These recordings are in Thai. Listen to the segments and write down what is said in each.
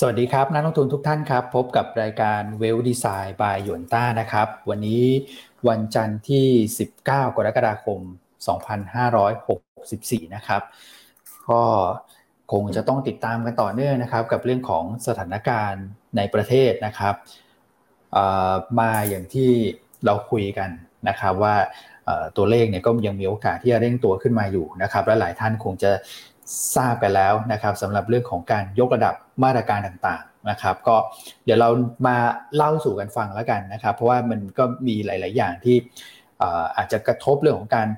สวัสดีครับ นักลงทุนทุกท่านครับ พบกับรายการเวลดีไซน์บายหยวนต้านะครับ วันนี้วันจันทร์ที่ 19 กรกฎาคม 2564 นะครับ ก็คงจะต้องติดตามกันต่อเนื่องนะครับ กับเรื่องของสถานการณ์ในประเทศนะครับมาอย่างที่เราคุยกันนะครับว่าตัวเลขเนี่ยก็ยังมีโอกาสที่จะเร่งตัวขึ้นมาอยู่นะครับ และหลายท่านคงจะ ทราบกันแล้วนะครับสำหรับเรื่องของการยกระดับมาตรการต่างๆนะครับ ก็เดี๋ยวเรามาเล่าสู่กันฟังแล้วกันนะครับ เพราะว่ามันก็มีหลาย ๆ อย่างที่อาจจะกระทบเรื่องของการ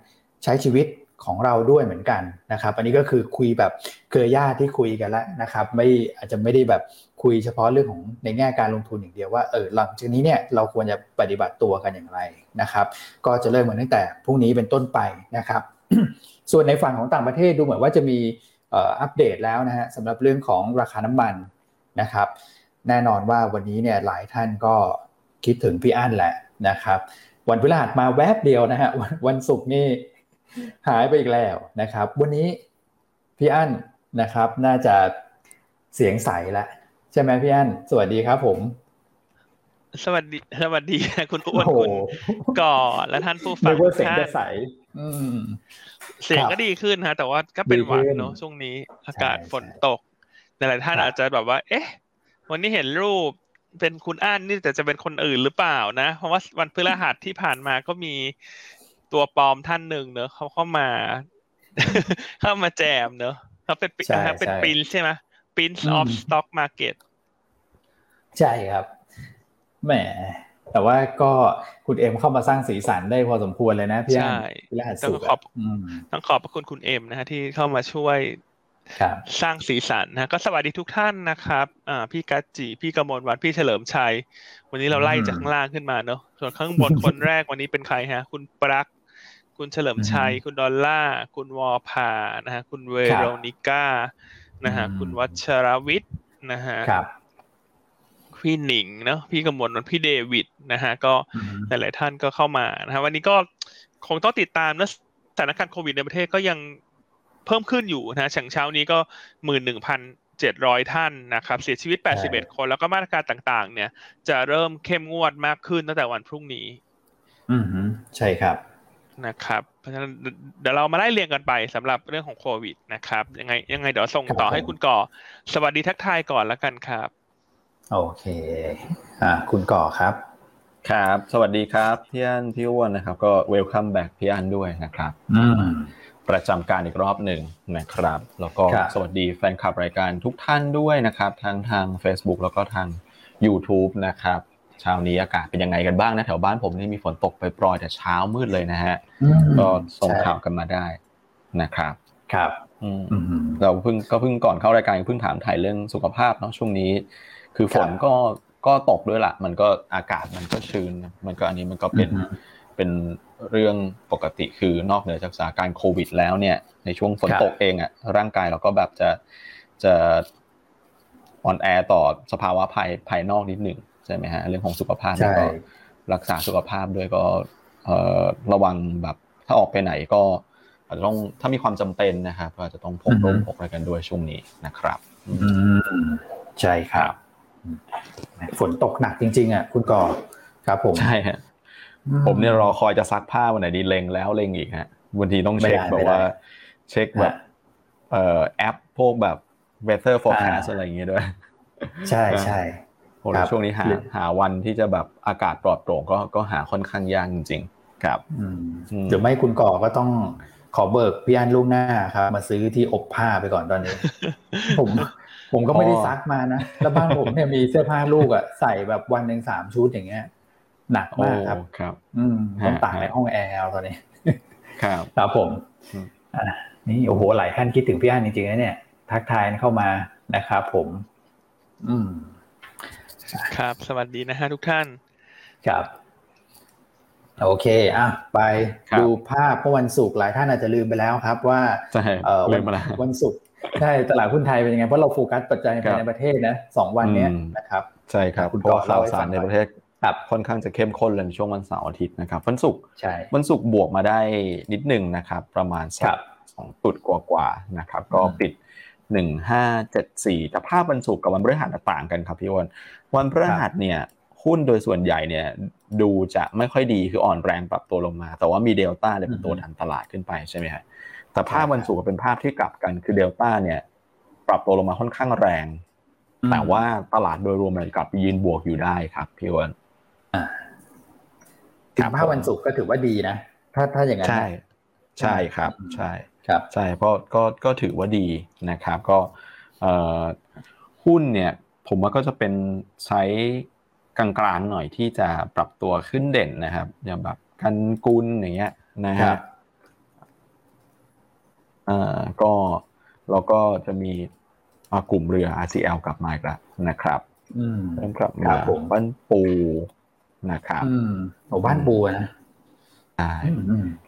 ใช้ชีวิตของเราด้วยเหมือนกันนะครับ อันนี้ก็คือคุยแบบเครือญาติที่คุยกันแล้วนะครับ ไม่อาจจะไม่ได้แบบคุยเฉพาะเรื่องของในแง่การลงทุนอย่างเดียวว่าเออหลังจากนี้เนี่ยเราควรจะปฏิบัติตัวกันอย่างไรนะครับ ก็จะเริ่มมือนตั้งแต่พรุ่งนี้เป็นต้นไปนะครับ ส่วนในฝั่งของต่างประเทศดูเหมือนว่าจะมีอัปเดตแล้วนะฮะสำหรับเรื่องของราคาน้ำมันนะครับ แน่นอนว่าวันนี้เนี่ยหลายท่านก็คิดถึงพี่อั้นแหละนะครับ วันพฤหัสมาแวบเดียวนะฮะวันวันศุกร์นี่หายไปอีกแล้วนะครับ วันนี้พี่อั้นนะครับ น่าจะเสียงใสแล้วใช่ไหมพี่อั้นสวัสดีครับผม สวัสดีสวัสดีคุณอ้วนคุณก่อและท่านผู้ฟังทางไลฟ์ เสียงก็ดีขึ้นฮะ แต่ว่าก็เป็นหวัดเนาะช่วงนี้อากาศฝนตกหลายท่านอาจจะแบบว่า เอ๊ะ วันนี้เห็นรูปเป็นคุณอ้านนี่แต่จะเป็นคนอื่นหรือเปล่านะ เพราะว่าวันพฤหัสที่ผ่านมาก็มีตัวปลอมท่านหนึ่งเนอะเขาเข้ามา เข้ามาแจมเนอะเขาเป็นเป็นปินใช่ไหมปิน of stock marketใช่ครับแหม แต่ว่าก็คุณเอ็มเข้ามาสร้างสีสันได้พอสมควรเลยนะพี่อันต้องขอบต้องขอบพระคุณคุณเอ็มนะฮะที่เข้ามาช่วยสร้างสีสันนะก็สวัสดีทุกท่านนะครับอ่าพี่กัจจิพี่กมลวันพี่เฉลิมชัย วันนี้เราไล่จากข้างล่างขึ้นมาเนาะส่วนข้างบนคนแรกวันนี้เป็นใครฮะ คุณปรัก คุณเฉลิมชัย คุณดอลล่า คุณวอพานะฮะคุณเวโรนิก้านะฮะคุณวัชรวิทย์นะฮะ พี่หนิงเนาะพี่กมลนพี่เดวิดนะฮะก็หลาย ๆ ท่านก็เข้ามานะฮะวันนี้ก็คงต้องติดตามนะสถานการณ์โควิดในประเทศก็ยังเพิ่มขึ้นอยู่นะฉังเช้านี้ก็หมื่นหนึ่งพันเจ็ดร้อยท่านนะครับ เสียชีวิตแปดสิบเอ็ดคนแล้วก็มาตรการต่าง ๆ เนี่ย จะเริ่มเข้มงวดมากขึ้นตั้งแต่วันพรุ่งนี้ อืมใช่ครับนะครับเพราะฉะนั้นเดี๋ยวเรามาไล่เรียงกันไปสำหรับเรื่องของโควิดนะครับ ยังไงยังไงเดี๋ยวส่งต่อให้คุณก่อ สวัสดีทักทายก่อนแล้วกันครับ โอเค อ่า คุณก่อครับ ครับ สวัสดีครับพี่อันพี่อ้วนนะครับ ก็ welcome back พี่อันด้วยนะครับ อืมประจำการอีกรอบหนึ่งนะครับ แล้วก็สวัสดีแฟนคลับรายการทุกท่านด้วยนะครับ ทั้งทาง Facebook แล้วก็ทาง YouTube นะครับเช้านี้อากาศเป็นยังไงกันบ้างนะแถวบ้านผมนี่มีฝนตกไปปล่อยแต่เช้ามืดเลยนะฮะก็ส่งข่าวกันมาได้นะครับ ครับเราเพิ่งก็เพิ่งก่อนเข้ารายการเพิ่งถามถ่ายเรื่องสุขภาพเนาะช่วงนี้ คือฝนก็ก็ตกด้วยละมันก็อากาศมันก็ชื้น มันก็อันนี้มันก็เป็นเป็นเรื่องปกติคือนอกเหนือจากสถานการณ์โควิด แล้วเนี่ย ในช่วงฝนตกเองอะร่างกายเราก็แบบจะจะอ่อนแอต่อสภาวะภายภายนอกนิดหนึ่งใช่ไหมฮะเรื่องของสุขภาพก็รักษาสุขภาพด้วยก็เออระวังแบบถ้าออกไปไหนก็อาจจะต้องถ้ามีความจำเป็นนะครับก็อาจจะต้องพกร่มพกอะไรกันด้วยช่วงนี้นะครับ อืมใช่ครับ ฝนตกหนักจริง ๆอะคุณก่อครับผมใช่ฮะผมเนี่ยรอคอยจะซักผ้าวันไหนดีเลงแล้วเลงอีกฮะบางทีต้องเช็คแบบว่า เช็คแบบเอ่อแอปพวกแบบ weather forecast อะไรอย่างเงี้ยด้วย ใช่ใช่โหช่วงนี้หาหาวันที่จะแบบอากาศปลอดโปร่งก็ก็หาค่อนข้างยากจริง ๆ ครับหรือไม่คุณก่อก็ต้องขอเบิกพี่อันลูกหน้าครับ มาซื้อที่อบผ้าไปก่อนตอนนี้ ผม ผมก็ไม่ได้ซักมานะ แล้วบ้านผมเนี่ยมีเสื้อผ้าลูกอะใส่แบบวันหนึ่งสามชุดอย่างเงี้ย หนักมากครับครับ อืมต้องตากในห้องแอร์ตอนนี้ ครับครับผมอ่านี่โอ้โหหลายท่านคิดถึงพี่อันจริงๆนะเนี่ย ทักทายเข้ามานะครับผม อืม ครับ สวัสดีนะฮะทุกท่าน ครับ โอเค อะ ไปดูภาพเมื่อวันศุกร์หลายท่านอาจจะลืมไปแล้วครับว่าวันศุกร์ ใช่ตลาดหุ้นไทยเป็นยังไง เพราะเราโฟกัสปัจจัยภายในประเทศนะสองวันนี้นะครับใช่ครับคุณก็ข่าวสารในประเทศครับค่อนข้างจะเข้มข้นเลยในช่วงวันเสาร์อาทิตย์นะครับวันศุกร์ใช่วันศุกร์บวกมาได้นิดหนึ่งนะครับ ประมาณสองจุดกว่าๆนะครับ ก็ปิดหนึ่งห้าเจ็ดสี่แต่ภาพวันศุกร์กับวันพฤหัสต่างกันครับพี่อ้นวันพฤหัสเนี่ยหุ้นโดยส่วนใหญ่เนี่ยดูจะไม่ค่อยดีคืออ่อนแรงปรับตัวลงมา แต่ว่ามีเดลต้าเนี่ยเป็นตัวดันตลาดขึ้นไปใช่ไหมฮะ แต่ภาพวันศุกร์เป็นภาพที่กลับกันคือเดลต้าเนี่ย ปรับตัวลงมาค่อนข้างแรง แต่ว่าตลาดโดยรวมมันกลับยืนบวกอยู่ได้ครับพี่อ้นถึงภาพวันศุกร์ก็ถือว่าดีนะ ถ้าถ้าอย่างนั้นใช่ ใช่ครับ ใช่ครับใช่เพราะก็ก็ถือว่าดีนะครับ ก็หุ้นเนี่ย ผมว่าก็จะเป็นไซส์กลางๆหน่อยที่จะปรับตัวขึ้นเด่นนะครับ อย่างแบบกันกุลอย่างเงี้ยนะครับ อ่าก็เราก็จะมีกลุ่มเรือ RCL กลับมาอีกแล้วนะครับเริ่มกลับมาบ้านปูนะครับโอ้บ้านปูนะใช่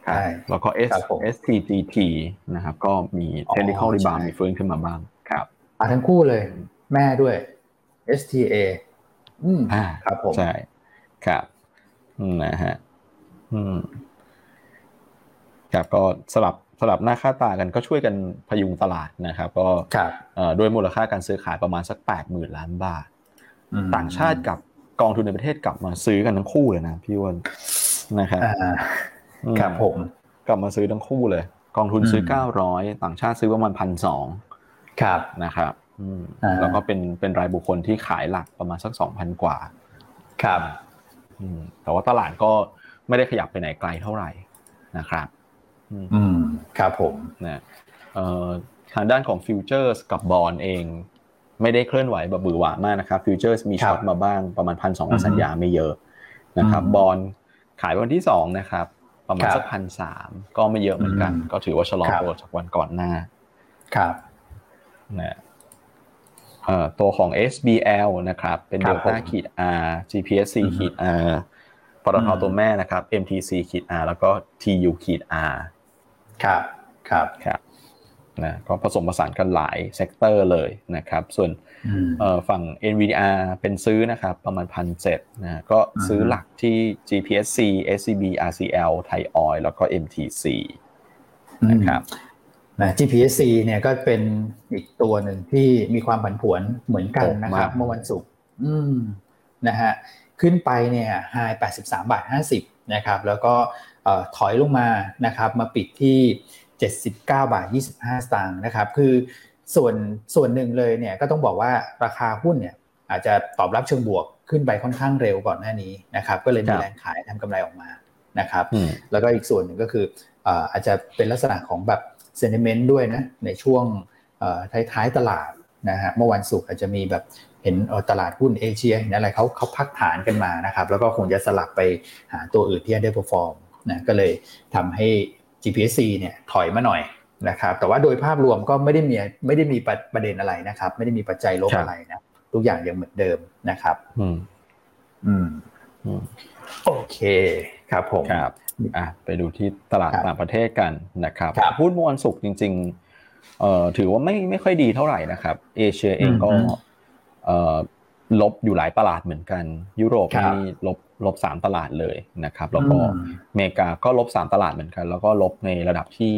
ใช่แล้วก็ S STGT นะครับ ก็มีเทคนิคอลรีบาวมีฟื้นขึ้นมาบ้างครับอ่าทั้งคู่เลย แม่ด้วย STA อืมครับผมใช่ครับนะฮะอืมครับก็สลับส ลับหน้าค่าตากันก็ช่วยกันพยุงตลาดนะครับ ก็ด้วยมูลค่าการซื้อขายประมาณสักแปดหมื่นล้านบาท ต่างชาติกับกองทุนในประเทศกลับมาซื้อกันทั้งคู่เลยนะพี่วอนนะครับครับผมกลับมาซื้อทั้งคู่เลย กองทุนซื้อเก้าร้อยต่างชาติซื้อประมาณพันสองครับนะครับแล้วก็เป็นเป็นรายบุคคลที่ขายหลักประมาณสักสองพันกว่า ครับแต่ว่าตลาดก็ไม่ได้ขยับไปไหนไกลเท่าไหร่นะครับ อืมครับผมนะทางด้านของ futures กับบอลเอง ไม่ได้เคลื่อนไหวแบบหวือหวามากนะครับ futures มี short มาบ้างประมาณพันสองสัญญาไม่เยอะนะครับบอนด์ขายวันที่สองนะครับประมาณสักพันสามก็ไม่เยอะเหมือนกัน ก็ถือว่าชะลอตัวจากวันก่อนหน้า ครับนะตัวของ SBL นะครับ เป็น Delta ขีด R GPSC ขีด R ปตทตัวแม่นะครับ MTC ขีด R แล้วก็ TU ขีด R ครับครับครับนะก็ผสมผสานกันหลาย sector เลยนะครับ ส่วนฝั่ง NVDR เป็นซื้อนะครับประมาณพันเจ็ดนะก็ซื้อหลักที่ GPSC SCB RCL ไทยออยแล้วก็ MTC นะครับนะ GPSC เนี่ยก็เป็นอีกตัวหนึ่งที่มีความผันผวนเหมือนกันนะครับ เมื่อวันศุกร์นะฮะขึ้นไปเนี่ยไฮ83 บาท 50นะครับแล้วก็ ถอยลงมานะครับมาปิดที่ 79 บาท 25 สตางค์นะครับคือส่วนส่วนหนึ่งเลยเนี่ยก็ต้องบอกว่าราคาหุ้นเนี่ยอาจจะตอบรับเชิงบวกขึ้นไปค่อนข้างเร็วก่อนหน้านี้นะครับก็เลยมีแรงขายทำกำไรออกมานะครับแล้วก็อีกส่วนหนึ่งก็คืออาจจะเป็นลักษณะของแบบsentiment ด้วยนะในช่วงท้ายๆตลาดนะฮะเมื่อวันศุกร์อาจจะมีแบบเห็นตลาดหุ้นเอเชียเห็นอะไรเขาเขาพักฐานกันมานะครับแล้วก็คงจะสลับไปหาตัวอื่นที่ได้ perform นะก็เลยทำให้ GPSC เนี่ยถอยมาหน่อยนะครับแต่ว่าโดยภาพรวมก็ไม่ได้มีไม่ได้มีประเด็นอะไรนะครับ ไม่ได้มีปัจจัยลบอะไรนะทุกอย่างยังเหมือนเดิมนะครับ อืม อืมโอเคครับผมครับอะไปดูที่ตลาดต่างประเทศกันนะครับหุ้นมวลสุกจริง ๆ เอ่อถือว่าไม่ไม่ค่อยดีเท่าไหร่นะครับ เอเชียเองก็เอ่อลบอยู่หลายตลาดเหมือนกัน ยุโรปนี่ลบ ลบสามตลาดเลยนะครับ แล้วก็อเมริกาก็ลบสามตลาดเหมือนกัน แล้วก็ลบในระดับที่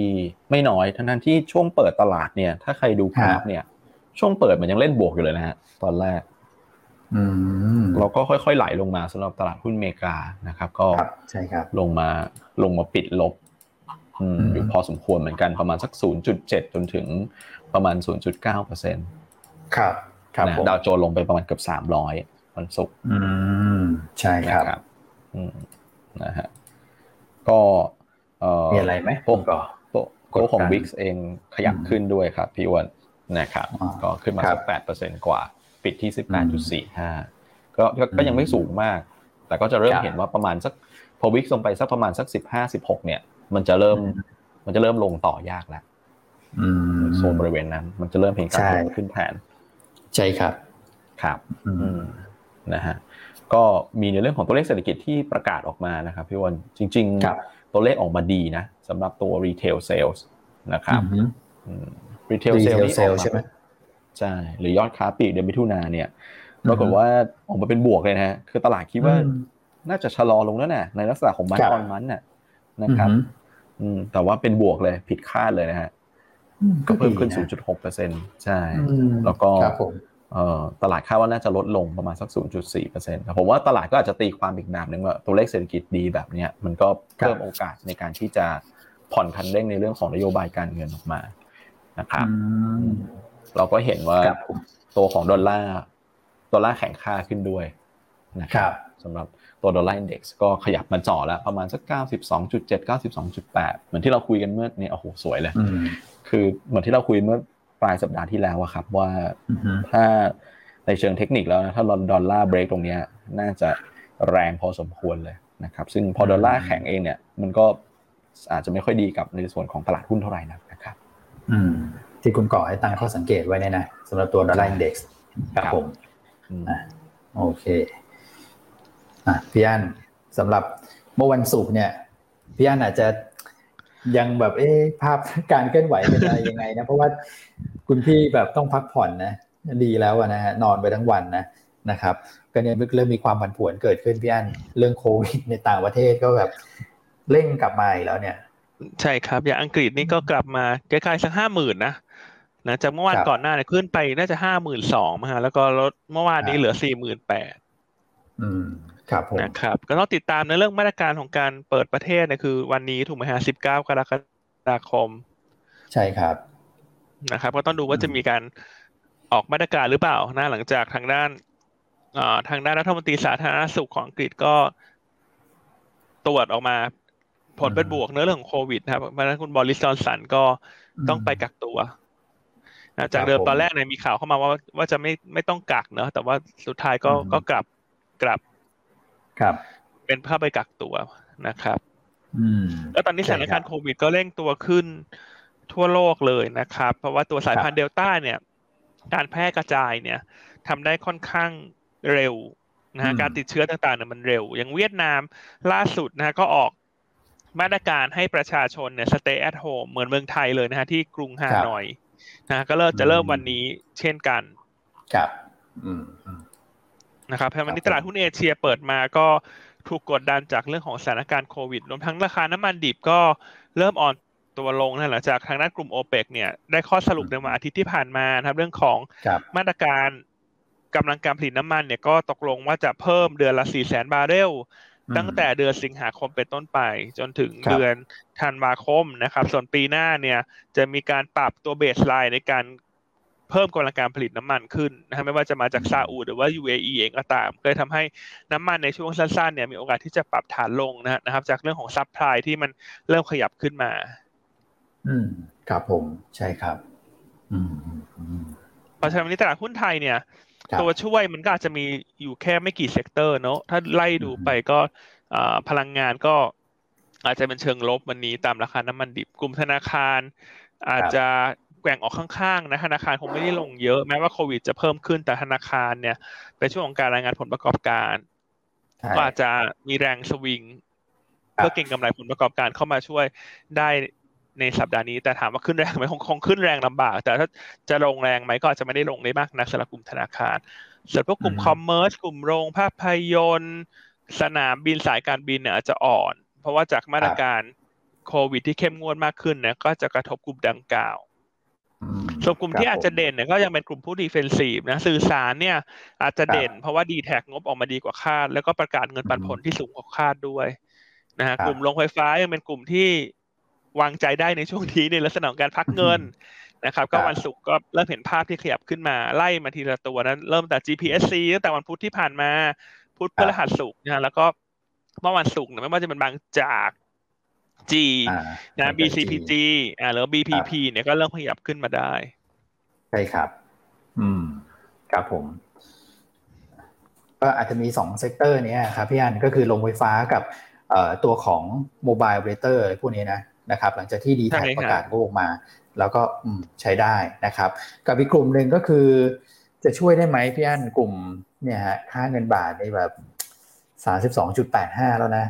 ไม่น้อยทั้งนั้นที่ช่วงเปิดตลาดเนี่ย ถ้าใครดูกราฟเนี่ย ช่วงเปิดมันยังเล่นบวกอยู่เลยนะฮะตอนแรกเราก็ค่อยๆไหลลงมาสำหรับตลาดหุ้นอเมริกานะครับ ก็ใช่ครับ ลงมาลงมาปิดลบอยู่พอสมควรเหมือนกันประมาณสัก 0.7 จนถึงประมาณ 0.9เปอร์เซ็นต์ครับครับดาวโจนลงไปประมาณเกือบ300 วันศุกร์อืมใช่ครับนะฮะก็มีอะไรไหมพวกก็ของวิกเองขยับขึ้นด้วยครับพี่อ้วนนะครับก็ขึ้นมาสักแปดเปอร์เซ็นกว่า ปิดที่สิบแปดจุดสี่ห้าก็ก็ยังไม่สูงมาก แต่ก็จะเริ่มเห็นว่าประมาณสักพอวิกลงไปสักประมาณสักสิบห้าสิบหกเนี่ย มันจะเริ่มมันจะเริ่มลงต่อยากแล้วโซนบริเวณนั้น มันจะเริ่มเห็นการขึ้นแผน ใช่ครับ ครับ นะฮะก็มีในเรื่องของตัวเลขเศรษฐกิจที่ประกาศออกมานะครับพี่วันจริง ๆ ตัวเลขออกมาดีนะสำหรับตัว retail sales นะครับ retail sales ใช่ไหมใช่หรือยอดค้าปลีกเดือนมิถุนาเนี่ยปรากฏว่าออกมาเป็นบวกเลยนะฮะคือตลาดคิดว่าน่าจะชะลอลงแล้วนะในลักษณะของมันออนมันน่ะนะครับอืมแต่ว่าเป็นบวกเลยผิดคาดเลยนะฮะก็เพิ่มขึ้น 0.6เปอร์เซ็นต์ใช่ แล้วก็ ตลาดคาดว่าน่าจะลดลงประมาณสัก 0.4เปอร์เซ็นต์ผมว่าตลาดก็อาจจะตีความอีกแบบหนึ่งว่าตัวเลขเศรษฐกิจดีแบบนี้มันก็เพิ่มโอกาสในการที่จะผ่อนคันเร่งในเรื่องของนโยบายการเงินออกมานะครับเราก็เห็นว่าตัวของดอลลาร์ดอลลาร์แข็งค่าขึ้นด้วยนะครับสำหรับตัวดอลลาร์ index ก็ขยับมาจ่อแล้วประมาณสัก 92.7 92.8 เหมือนที่เราคุยกันเมื่อเนี่ยโอ้โหสวยเลย คือเหมือนที่เราคุยเมื่อป ลายสัปดาห์ที่แล้วอะครับ ว่าถ้าในเชิงเทคนิคแล้วนะถ้าดอลลาร์เบรกตรงนี้น่าจะแรงพอสมควรเลยนะครับซึ่งพอดอลลาร์แข็งเองเนี่ยมันก็อาจจะไม่ค่อยดีกับในส่วนของตลาดหุ้นเท่าไหร่นะครับ อืม ที่คุณก่อให้ตั้งข้อสังเกตไว้เนี่ยนะสำหรับตัวดอลลาร์อินเด็กซ์ครับผมอ่าโอเคอะพี่อันสำหรับเมื่อวันศุกร์เนี่ยพี่อันอาจจะยังแบบเอ๊ภาพการเคลื่อนไหวเป็นอะไรยังไงนะเพราะว่า คุณพี่แบบต้องพักผ่อนนะดีแล้วนะฮะนอนไปทั้งวันนะนะครับก็เนี่ยเริ่มมีความผันผวนเกิดขึ้นพี่อันเรื่องโควิดในต่างประเทศก็แบบเร่งกลับมาอีกแล้วเนี่ย ใช่ครับ อย่างอังกฤษนี่ก็กลับมาใกล้ๆสักห้าหมื่นนะนะจากเมื่อวานก่อนหน้าเนี่ยขึ้นไปน่าจะห้าหมื่นสองมาแล้วก็ลดเมื่อวานนี้เหลือสี่หมื่นแปดครับผมนะครับก็ต้องติดตามในเรื่องมาตรการของการเปิดประเทศเนี่ยคือ วันนี้ถูกไหมฮะสิบเก้ากรกฎาคม ใช่ครับ นะครับ ก็ต้องดูว่าจะมีการออกมาตรการหรือเปล่านะหลังจากทางด้านทางด้านรัฐมนตรีสาธารณสุขของอังกฤษก็ตรวจออกมาผลเป็นบวกเรื่องของโควิดนะครับเพราะฉะนั้นคุณบอริสจอนสันก็ต้องไปกักตัวจากเดิมตอนแรกเนี่ยมีข่าวเข้ามาว่าว่าจะไม่ไม่ต้องกักเนอะแต่ว่าสุดท้ายก็ก็กลับกลับครับ เป็นภาพไปกักตัวนะครับ อืมแล้วตอนนี้สถานการณ์โควิดก็เร่งตัวขึ้น ทั่วโลกเลยนะครับ เพราะว่าตัวสายพันธุ์เดลต้าเนี่ยการแพร่กระจายเนี่ยทำได้ค่อนข้างเร็วนะฮะการติดเชื้อต่างๆเนี่ยมันเร็ว อย่างเวียดนามล่าสุดนะก็ออกมาตรการให้ประชาชนเนี่ย stay at home เหมือนเมืองไทยเลยนะฮะที่กรุงฮานอยนะก็เริ่มจะเริ่มวันนี้เช่นกัน ครับอืมนะครับแพวันนี้ตลาดหุ้นเอเชียเปิดมาก็ถูกกดดันจากเรื่องของสถานการณ์โควิด รวมทั้งราคาน้ำมันดิบก็เริ่มอ่อน ตัวลงนะหลังจากทางด้านกลุ่มโอเปกเนี่ยได้ข้อสรุปในวันอาทิตย์ที่ผ่านมานะครับ เรื่องของมาตรการกำลังการผลิตน้ำมันเนี่ยก็ตกลงว่าจะเพิ่มเดือนละ4แสนบาร์เรลตั้งแต่เดือนสิงหาคมเป็นต้นไป จนถึงเดือนธันวาคมนะครับ ส่วนปีหน้าเนี่ยจะมีการปรับตัวเบสไลน์ในการเพิ่มกำลังการผลิตน้ำมันขึ้นนะไม่ว่าจะมาจากซาอุหรือว่า UAE เองก็ตามก็เลยทำให้น้ำมันในช่วงสั้นๆเนี่ยมีโอกาสที่จะปรับฐานลงนะครับจากเรื่องของ supply ที่มันเริ่มขยับขึ้นมา อืมครับผมใช่ครับ อืมเพราะฉะนั้นวันนี้ตลาดหุ้นไทยเนี่ย ตัวช่วยมันก็อาจจะมีอยู่แค่ไม่กี่ sector เนาะถ้าไล่ดูไปก็พลังงานก็อาจจะเป็นเชิงลบวันนี้ตามราคาน้ำมันดิบกลุ่มธนาคาร อาจจะแกว่งออกข้างๆนะธนาคารคงไม่ได้ลงเยอะแม้ว่าโควิดจะเพิ่มขึ้นแต่ธนาคารเนี่ยเป็นช่วงของการรายงานผลประกอบการ ก็อาจจะมีแรงสวิงเพื่อเก่งกำไรผลประกอบการเข้ามาช่วยได้ ในสัปดาห์นี้แต่ถามว่าขึ้นแรงไหมคงคงขึ้นแรงลำบาก แต่ถ้าจะลงแรงไหมก็อาจจะไม่ได้ลงได้มากนักสำหรับกลุ่มธนาคารส่วนพวกกลุ่มคอมเมอร์สกลุ่มโรงภาพยนตร์ สนามบินสายการบินเนี่ยอาจจะอ่อน เพราะว่าจากมาตรการโควิดที่เข้มงวดมากขึ้นเนี่ยก็จะกระทบกลุ่มดังกล่าวส่วนกลุ่มที่อาจจะเด่นเนี่ยก็ยังเป็นกลุ่มผู้ดีเฟนซีฟนะสื่อสารเนี่ยอาจจะเด่น เพราะว่าดีแท็งบออกมาดีกว่าคาด แล้วก็ประกาศเงินปันผลที่สูงกว่าคาดด้วยนะฮะกลุ่มโรงไฟฟ้ายังเป็นกลุ่มที่ วางใจได้ในช่วงนี้ในลักษณะของการพักเงินนะครับ ก็วันศุกร์ก็เริ่มเห็นภาพที่ขยับขึ้นมาไล่มาทีละตัวนั้น เริ่มแต่ GPSC ตั้งแต่วันพุธที่ผ่านมาพุธพฤหัสศุกร์นะแล้วก็เมื่อวันศุกร์เนี่ยไม่ว่าจะเป็นบางจาก G นะ BCPG อ่าหรือ BPP เนี่ยก็เริ่มขยับขึ้นมาได้ ใช่ครับ อืม ครับผม ก็อาจจะมีสอง sector นี้ครับพี่อันก็คือโรงไฟฟ้ากับตัวของ mobile operator พวกนี้นะ นะครับหลังจากที่ DTAC ประกาศออกมา แล้วก็ใช้ได้นะครับ กับอีกกลุ่มหนึ่งก็คือ จะช่วยได้ไหมพี่อันกลุ่มเนี่ยฮะค่าเงินบาทในแบบสามสิบสองจุดแปดห้าแล้วนะ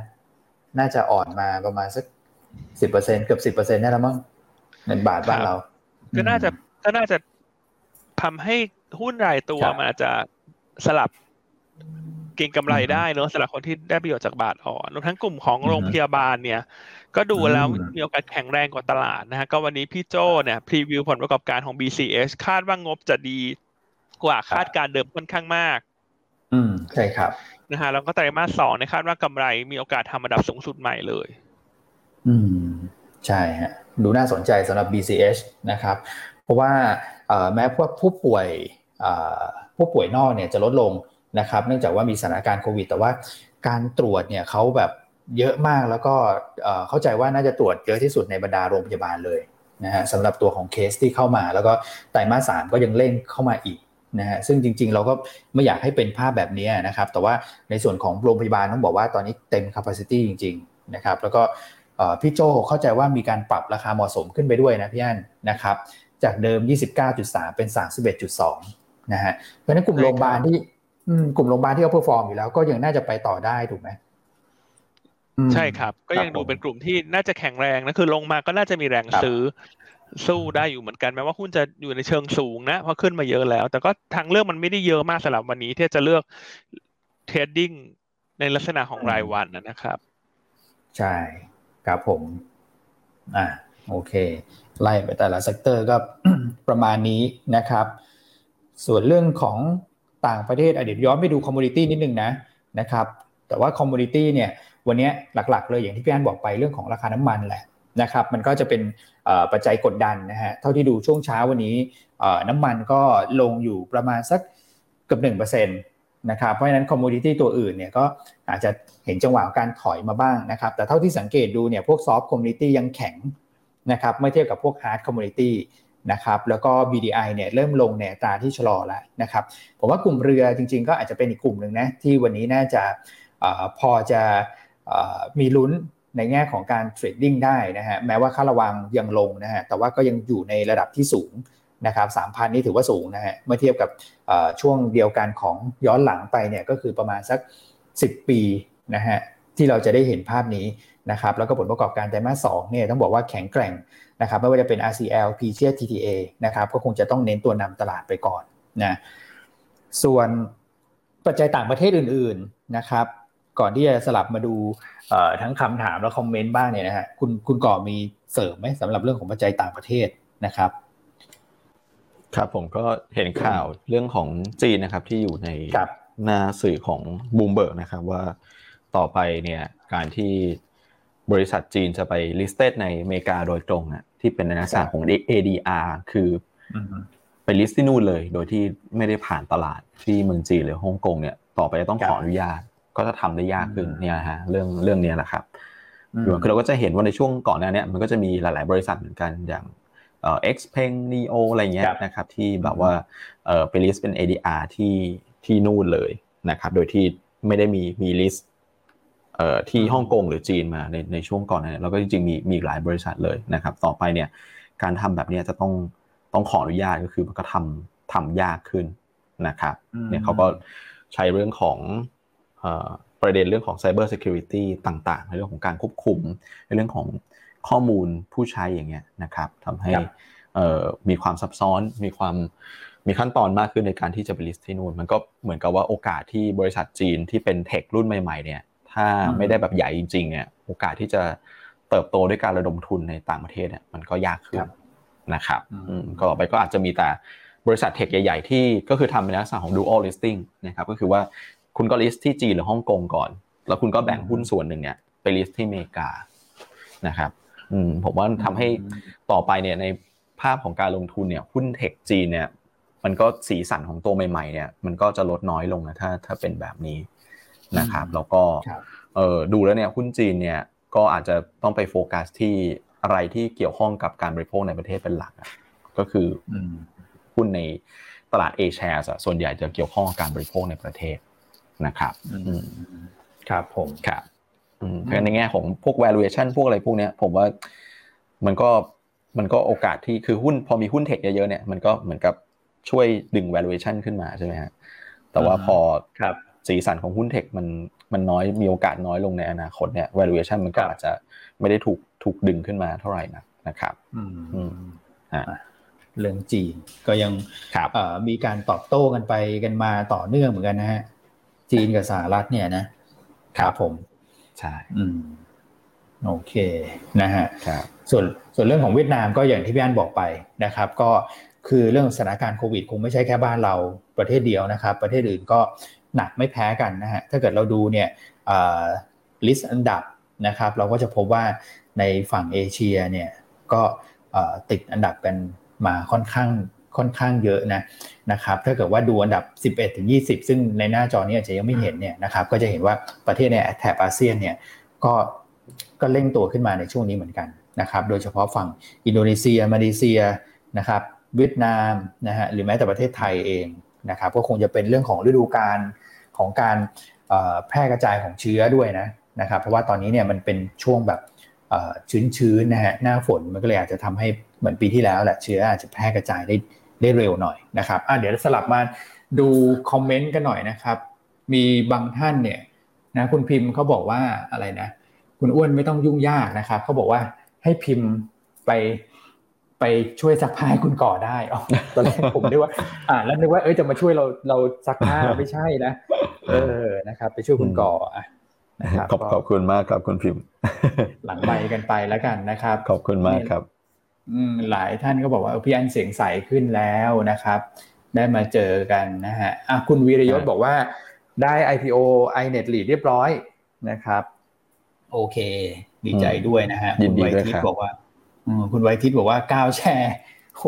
น่าจะอ่อนมาประมาณสักสิบเปอร์เซ็นเกือบสิบเปอร์เซ็นต์ได้แล้วมั้งเงินบาทบ้านเรา ก็น่าจะก็น่าจะทำให้หุ้นรายตัวมันอาจจะสลับ เก่งกำไรได้เนอะสำหรับคนที่ได้ประโยชน์จากบาทอ่อนรวมทั้งกลุ่มของโรงพยาบาลเนี่ย ก็ดูแล้วมีโอกาสแข็งแรงกว่าตลาดนะฮะก็วันนี้พี่โจเนี่ยพรีวิวผลประกอบการของ BCS คาดว่างบจะดีกว่าคาดการเดิมค่อนข้างมาก อืมใช่ครับนะฮะแล้วก็ไตรมาสสองในคาดว่ากำไรมีโอกาสทำอันดับสูงสุดใหม่เลย อืมใช่ฮะดูน่าสนใจสำหรับ BCH นะครับ เพราะว่าแม้พวกผู้ป่วยผู้ป่วยนอกเนี่ยจะลดลง นะครับเนื่องจากว่ามีสถานการณ์โควิด แต่ว่าการตรวจเนี่ยเขาแบบเยอะมากแล้วก็เข้าใจว่าน่าจะตรวจเยอะที่สุดในบรรดาโรงพยาบาลเลยนะฮะสำหรับตัวของเคสที่เข้ามา แล้วก็ไตรมาสสามก็ยังเร่งเข้ามาอีกนะฮะซึ่งจริงๆ เราก็ไม่อยากให้เป็นภาพแบบนี้นะครับ แต่ว่าในส่วนของโรงพยาบาลต้องบอกว่าตอนนี้เต็ม capacity จริง ๆ นะครับ แล้วก็พี่โจเข้าใจว่ามีการปรับราคาเหมาะสมขึ้นไปด้วยนะพี่อันนะครับจากเดิม 29.3 เป็น 31.2นะฮะเพราะนั้นกลุ่มโรงพยาบาลที่ กลุ่มโรงพยาบาลที่เขา perform อยู่แล้วก็ยังน่าจะไปต่อได้ถูกไหมใช่ครับ ก็ยังดูเป็นกลุ่มที่น่าจะแข็งแรงนะคือลงมาก็น่าจะมีแรงซื้อสู้ได้อยู่เหมือนกันแม้ว่าหุ้นจะอยู่ในเชิงสูงนะเพราะขึ้นมาเยอะแล้ว แต่ก็ทางเลือกมันไม่ได้เยอะมากสำหรับวันนี้ ที่จะเลือก trading ในลักษณะของรายวันนะครับ ใช่ครับผม อ่าโอเค ไล่ไปแต่ละ sector ก็ประมาณนี้นะครับ ส่วนเรื่องของ ต่างประเทศเดี๋ยวย้อนไปดู commodity นิดนึงนะนะครับแต่ว่า commodity เนี่ยวันนี้หลักๆ เลยอย่างที่พี่อันบอกไปเรื่องของราคาน้ำมันแหละนะครับมันก็จะเป็นปัจจัยกดดันนะฮะเท่าที่ดูช่วงเช้าวันนี้น้ำมันก็ลงอยู่ประมาณสักเกือบหนึ่งเปอร์เซ็นต์นะครับเพราะฉะนั้น commodity ตัวอื่นเนี่ยก็อาจจะเห็นจังหวะการถอยมาบ้างนะครับแต่เท่าที่สังเกตดูเนี่ยพวก soft commodity ยังแข็งนะครับเมื่อเทียบกับพวก hard commodity นะครับแล้วก็ BDI เนี่ยเริ่มลงในอัตราที่ชะลอแล้วนะครับผมว่ากลุ่มเรือจริง ๆ ก็อาจจะเป็นอีกกลุ่มหนึ่งนะที่วันนี้น่าจะพอจะมีลุ้นในแง่ของการเทรดดิ้งได้นะฮะแม้ว่าค่าระวังยังลงนะฮะแต่ว่าก็ยังอยู่ในระดับที่สูงนะครับสามพันนี่ถือว่าสูงนะฮะเมื่อเทียบกับช่วงเดียวกันของย้อนหลังไปเนี่ยก็คือประมาณสัก 10 ปีนะฮะที่เราจะได้เห็นภาพนี้นะครับแล้วก็ผลประกอบการไตรมาสสองเนี่ยต้องบอกว่าแข็งแกร่ง นะครับไม่ว่าจะเป็น RCL p c TTA นะครับก็คงจะต้องเน้นตัวนำตลาดไปก่อนนะส่วนปัจจัยต่างประเทศอื่นๆนะครับก่อนที่จะสลับมาดูทั้งคำถามและคอมเมนต์บ้างเนี่ยนะฮะคุณคุณก่อมีเสริมไหมสำหรับเรื่องของปัจจัยต่างประเทศนะครับ ครับผมก็เห็นข่าวเรื่องของจีนนะครับที่อยู่ในหน้าสื่อของบูมเบิร์กนะครับว่าต่อไปเนี่ยการที่ บริษัทจีนจะไป listed ในอเมริกาโดยตรงอะที่เป็นในลักษณะของ ADR คือไป list ที่นู่นเลย โดยที่ไม่ได้ผ่านตลาดที่เมืองจีนหรือฮ่องกงเนี่ย ต่อไปจะต้องขออนุญาต ก็จะทำได้ยากขึ้นเนี่ยฮะเรื่องเรื่องนี้แหละครับคือเราก็จะเห็นว่าในช่วงก่อนหน้านี้มันก็จะมีหลาย ๆ บริษัทเหมือนกันอย่างเอ็กซ์เพงนีโออะไรเงี้ยนะครับที่แบบว่าเออไปลิสต์เป็น ADR ที่ที่นู่นเลยนะครับ โดยที่ไม่ได้มีมีลิสต์เอ่อ ที่ฮ่องกงหรือจีนมาในในช่วงก่อนนั้นแล้วก็จริงๆมีมีหลายบริษัทเลยนะครับ ต่อไปเนี่ยการทำแบบนี้จะต้องต้องขออนุญาตก็คือมันก็ทำทำยากขึ้นนะครับเนี่ยเขาก็ใช้เรื่องของประเด็นเรื่องของ Cyber Security ต่างๆ ในเรื่องของการควบคุม ในเรื่องของข้อมูลผู้ใช้อย่างเงี้ยนะครับทำให้มีความซับซ้อนมีความมีขั้นตอนมากขึ้นในการที่จะไป list ที่นู่น มันก็เหมือนกับว่าโอกาสที่บริษัทจีนที่เป็น tech รุ่นใหม่ๆเนี่ย ถ้าไม่ได้แบบใหญ่จริงๆเนี่ยโอกาสที่จะเติบโตด้วยการระดมทุนในต่างประเทศเนี่ยมันก็ยากขึ้นนะครับก็ต่อไปก็อาจจะมีแต่บริษัท tech ใหญ่ๆ ที่ก็คือทำในลักษณะของ dual listing นะครับก็คือว่าคุณก็ list ที่จีนหรือฮ่องกงก่อน แล้วคุณก็แบ่งหุ้นส่วนหนึ่งเนี่ยไป list ที่อเมริกานะครับอืมผมว่าทำให้ต่อไปเนี่ยในภาพของการลงทุนเนี่ยหุ้นเทคจีนเนี่ยมันก็สีสันของตัวใหม่ๆเนี่ยมันก็จะลดน้อยลงนะถ้าถ้าเป็นแบบนี้ นะครับแล้วก็เออดูแล้วเนี่ยหุ้นจีนเนี่ยก็อาจจะต้องไปโฟกัสที่อะไรที่เกี่ยวข้องกับการบริโภคในประเทศเป็นหลักก็คือหุ้นในตลาดเอแชร์ส่วนใหญ่จะเกี่ยวข้องกับการบริโภคในประเทศนะครับครับผมครับเพราะในแง่ของพวก valuation พวกอะไรพวกเนี้ย ผมว่ามันก็มันก็โอกาสที่คือหุ้นพอมีหุ้นเทคเยอะๆเนี่ยมันก็เหมือนกับช่วยดึง valuation ขึ้นมาใช่ไหมฮะแต่ว่าพอ สีสันของหุ้นเทคมันมันน้อยมีโอกาสน้อยลงในอนาคตเนี่ย valuation มันก็อาจจะไม่ได้ถูกถูกดึงขึ้นมาเท่าไหร่นะนะครับอืมอ่าเรื่องจีนก็ยังมีการตอบโต้กันไปกันมาต่อเนื่องเหมือนกันนะฮะจีนกับสหรัฐเนี่ยนะครับผมใช่อืมโอเคนะฮะครับส่วนส่วนเรื่องของเวียดนามก็อย่างที่พี่อันบอกไปนะครับ ก็คือเรื่องสถานการณ์โควิด คงไม่ใช่แค่บ้านเราประเทศเดียวนะครับ ประเทศอื่นก็ หนักไม่แพ้กันนะฮะถ้าเกิดเราดูเนี่ยลิสต์อันดับนะครับ เราก็จะพบว่าในฝั่งเอเชียเนี่ยก็ติดอันดับกันมาค่อนข้างค่อนข้างเยอะนะนะครับถ้าเกิดว่าดูอันดับ 11ถึง20 ซึ่งในหน้าจอนี้อาจจะยังไม่เห็นเนี่ยนะครับก็จะเห็นว่าประเทศในแถบอาเซียนเนี่ยก็ก็เร่งตัวขึ้นมาในช่วงนี้เหมือนกันนะครับโดยเฉพาะฝั่งอินโดนีเซีย มาเลเซียนะครับเวียดนามนะฮะหรือแม้แต่ประเทศไทยเองนะครับก็คงจะเป็นเรื่องของฤดูกาล ของการแพร่กระจายของเชื้อด้วยนะนะครับ เพราะว่าตอนนี้เนี่ยมันเป็นช่วงแบบชื้นๆนะฮะหน้าฝนมันก็เลยอาจจะทำให้เหมือนปีที่แล้วแหละเชื้ออาจจะแพร่กระจายได้ได้เร็วหน่อยนะครับอะเดี๋ยวสลับมาดูคอมเมนต์กันหน่อยนะครับ มีบางท่านเนี่ยนะคุณพิมพ์เขาบอกว่าอะไรนะ คุณอ้วนไม่ต้องยุ่งยากนะครับเขาบอกว่าให้พิมพ์ไป ไปช่วยซักผ้าให้คุณก่อได้อ๋อตอนแรกผมนึกว่า อ่า แล้วนึกว่าเอ้ยจะมาช่วยเราเราซักผ้าไม่ใช่นะเออนะครับ ไปช่วยคุณก่ออะนะครับขอบคุณมากครับคุณพิมพ์ หลังใบกันไปแล้วกันนะครับ ขอบคุณมากครับหลายท่านก็บอกว่าพี่อันเสียงใสขึ้นแล้วนะครับ ได้มาเจอกันนะฮะอะคุณวีรยศบอกว่าได้ IPO iNet Lead เรียบร้อยนะครับ โอเค ดีใจด้วยนะฮะคุณไวทิตบอกว่า คุณไวทิตบอกว่าก้าวแชร์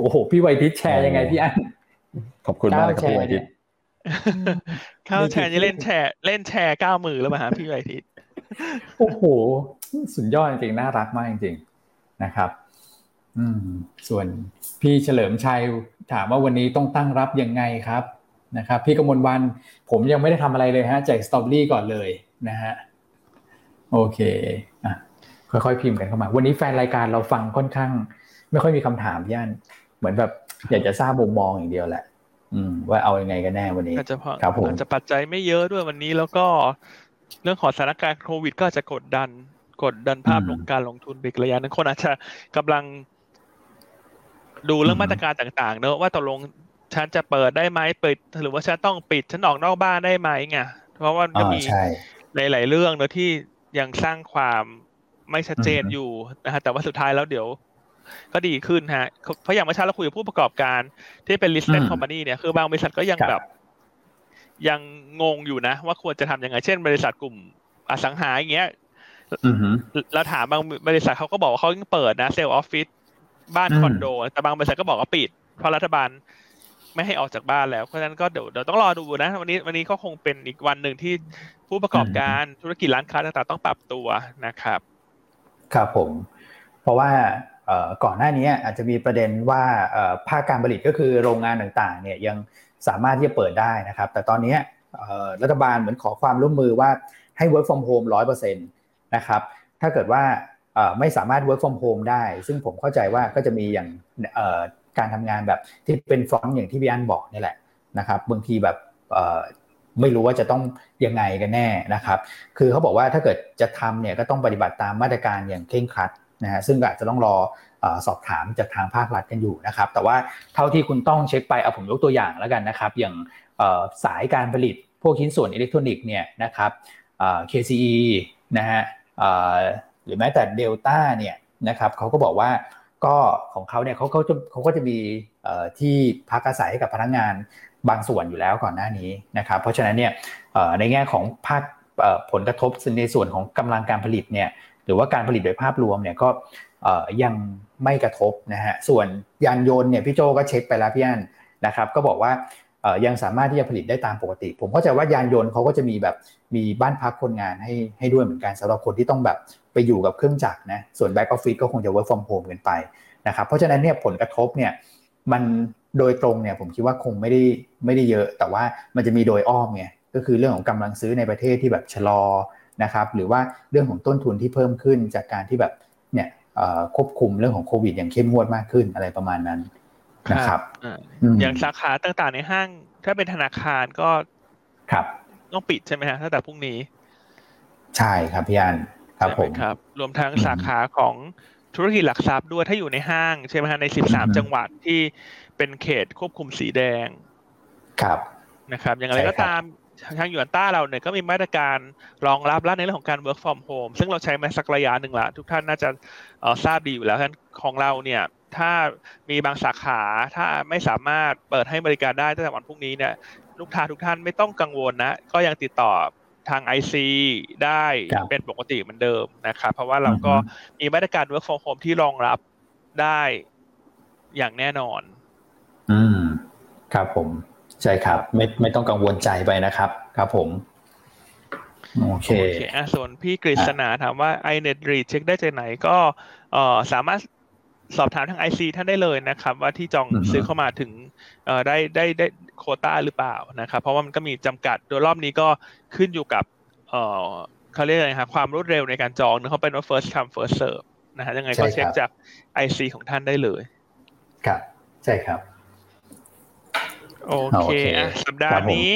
โอ้โหพี่ไวทิตแชร์ยังไงพี่อันขอบคุณมากครับพี่ไวทิตก้าวแชร์นี่เล่นแชร์ เล่นแชร์ก้าวมือแล้วมาหาพี่ไวทิตโอ้โหสุดยอดจริงน่ารักมากจริงนะครับ อืม ส่วนพี่เฉลิมชัยถามว่าวันนี้ต้องตั้งรับยังไงครับนะครับ พี่กมลวันผมยังไม่ได้ทำอะไรเลยฮะแจกสตรอเบอรี่ก่อนเลยนะฮะโอเคอะ ค่อยๆพิมพ์กันเข้ามา วันนี้แฟนรายการเราฟังค่อนข้าง ไม่ค่อยมีคำถามย่านเหมือนแบบอยากจะทราบมุมมองอย่างเดียวแหละ อืม ว่าเอาอยัางไงกันแน่วันนี้อาจจะครับผมอาจจะปัจจัยไม่เยอะด้วยวันนี้แล้วก็ เรื่องของสถานการณ์โควิด ก็จะกดดัน กดดันภาพลงการลงทุนไประยะนั้นคนอาจจะกำลัง ดูเรื่องมาตรการต่างๆเนอะว่าตกลงฉันจะเปิดได้ไหมเปิด หรือว่าฉันต้องปิดฉันออกนอกบ้านได้ไหมไงเพราะว่าก็มีหลายๆเรื่องเนอะที่ยังสร้างความ ไม่ชัดเจนอยู่นะฮะแต่ว่าสุดท้ายแล้วเดี๋ยว ก็ดีขึ้นฮะเพราะอย่างเมื่อเช้าเราคุยกับผู้ประกอบการที่เป็น listed company เนี่ยคือบางบริษัทก็ยังแบบ ยังงงอยู่นะ ว่าควรจะทำยังไงเช่น บริษัทกลุ่มอสังหาอย่างเงี้ยเราถามบางบริษัทเขาก็บอกว่าเขายังเปิดนะเซลล์ออฟฟิศบ้านคอนโด แต่บางบริษัทก็บอกว่าปิด เพราะรัฐบาลไม่ให้ออกจากบ้านแล้วเพราะฉะนั้นก็เดี๋ยวเดี๋ยวต้องรอดูนะ วันนี้วันนี้ก็คงเป็นอีกวันหนึ่งที่ผู้ประกอบการธุรกิจร้านค้าต่างๆต้องปรับตัวนะครับ ครับผม เพราะว่าก่อนหน้านี้อาจจะมีประเด็นว่าภาคการผลิตก็คือโรงงานต่างๆเนี่ยยังสามารถที่จะเปิดได้นะครับ แต่ตอนนี้รัฐบาลเหมือนขอความร่วมมือว่าให้ work from home ร้อยเปอร์เซ็นต์นะครับ ถ้าเกิดว่าไม่สามารถ work from home ได้ ซึ่งผมเข้าใจว่าก็จะมีอย่างการทำงานแบบที่เป็นฟรอนต์อย่างที่พี่อันบอกนี่แหละนะครับ บางทีแบบ ไม่รู้ว่าจะต้องยังไงกันแน่นะครับ คือเขาบอกว่าถ้าเกิดจะทำเนี่ยก็ต้องปฏิบัติตามมาตรการอย่างเคร่งครัดนะฮะซึ่งอาจจะต้องรอสอบถามจากทางภาครัฐกันอยู่นะครับ แต่ว่าเท่าที่คุณต้องเช็คไปเอาผมยกตัวอย่างแล้วกันนะครับ อย่างสายการผลิตพวกชิ้นส่วนอิเล็กทรอนิกส์เนี่ยนะครับ KCE นะฮะหรือแม้แต่เดลต้าเนี่ยนะครับเขาก็บอกว่าก็ของเขาเนี่ยเขาเขาจะเขาก็จะมีที่พักอาศัยให้กับพนักงาน บางส่วนอยู่แล้วก่อนหน้านี้นะครับเพราะฉะนั้นเนี่ยในแง่ของภาคผลกระทบในส่วนของกำลังการผลิตเนี่ยหรือว่าการผลิตโดยภาพรวมเนี่ยก็ยังไม่กระทบนะฮะส่วนยานยนต์เนี่ยพี่โจก็เช็คไปแล้วพี่อันนะครับก็บอกว่ายังสามารถที่จะผลิตได้ตามปกติ ผมเข้าใจว่ายานยนต์เขาก็จะมีแบบมีบ้านพักคนงานให้ให้ด้วยเหมือนกันสำหรับคนที่ต้องแบบไปอยู่กับเครื่องจักรนะส่วนแบ็กออฟฟิศก็คงจะ work from home กันไปนะครับเพราะฉะนั้นเนี่ยผลกระทบเนี่ย มันโดยตรงเนี่ยผมคิดว่าคงไม่ได้ไม่ได้เยอะ แต่ว่ามันจะมีโดยอ้อมไงก็คือเรื่องของกำลังซื้อในประเทศที่แบบชะลอนะครับหรือว่าเรื่องของต้นทุนที่เพิ่มขึ้นจากการที่แบบเนี่ยควบคุมเรื่องของโควิด อย่างเข้มงวดมากขึ้นอะไรประมาณนั้นนะครับอย่างสาขาต่างๆในห้าง ถ้าเป็นธนาคารก็ครับต้องปิดใช่ไหมฮะตั้งแต่พรุ่งนี้ ใช่ครับพี่อันครับผมครับ รวมทั้งสาขาของ ธุรกิจหลักทรัพย์ด้วยถ้าอยู่ในห้างใช่ไหมฮะในสิบสามจังหวัดที่เป็นเขตควบคุมสีแดง ครับนะครับ อย่างไรก็ตามทางยูนต้าเราเนี่ยก็มีมาตรการรองรับแล้วในเรื่องของการ work from home ซึ่งเราใช้มาสักระยะหนึ่งละทุกท่านน่าจะทราบดีอยู่แล้วท่านของเราเนี่ย ถ้ามีบางสาขาถ้าไม่สามารถเปิดให้บริการได้ตั้งแต่วันพรุ่งนี้เนี่ยลูกค้าทุกท่านไม่ต้องกังวลนะ ก็ยังติดต่อ ทาง IC ได้เป็นปกติเหมือนเดิมนะครับ เพราะว่าเราก็มีมาตรการ work from home ที่รองรับได้อย่างแน่นอน อืม ครับผม ใช่ครับ ไม่ไม่ต้องกังวลใจไปนะครับ ครับผม โอเคโอเคอะส่วนพี่กฤษณาถามว่า iNet read เช็คได้จากไหนก็เอ่อสามารถ สอบถามทาง IC ท่านได้เลยนะครับ ว่าที่จองซื้อเข้ามาถึงเอ่อได้ได้ได้โคต้าหรือเปล่านะครับ เพราะว่ามันก็มีจำกัดโดยรอบนี้ก็ขึ้นอยู่กับเอ่อเขาเรียกอะไรครับความรวดเร็วในการจองนะเขาเป็นว่า first come first serve นะฮะยังไงก็เช็คจาก IC ของท่านได้เลย ครับ ใช่ครับโอเคอะสัปดาห์นี้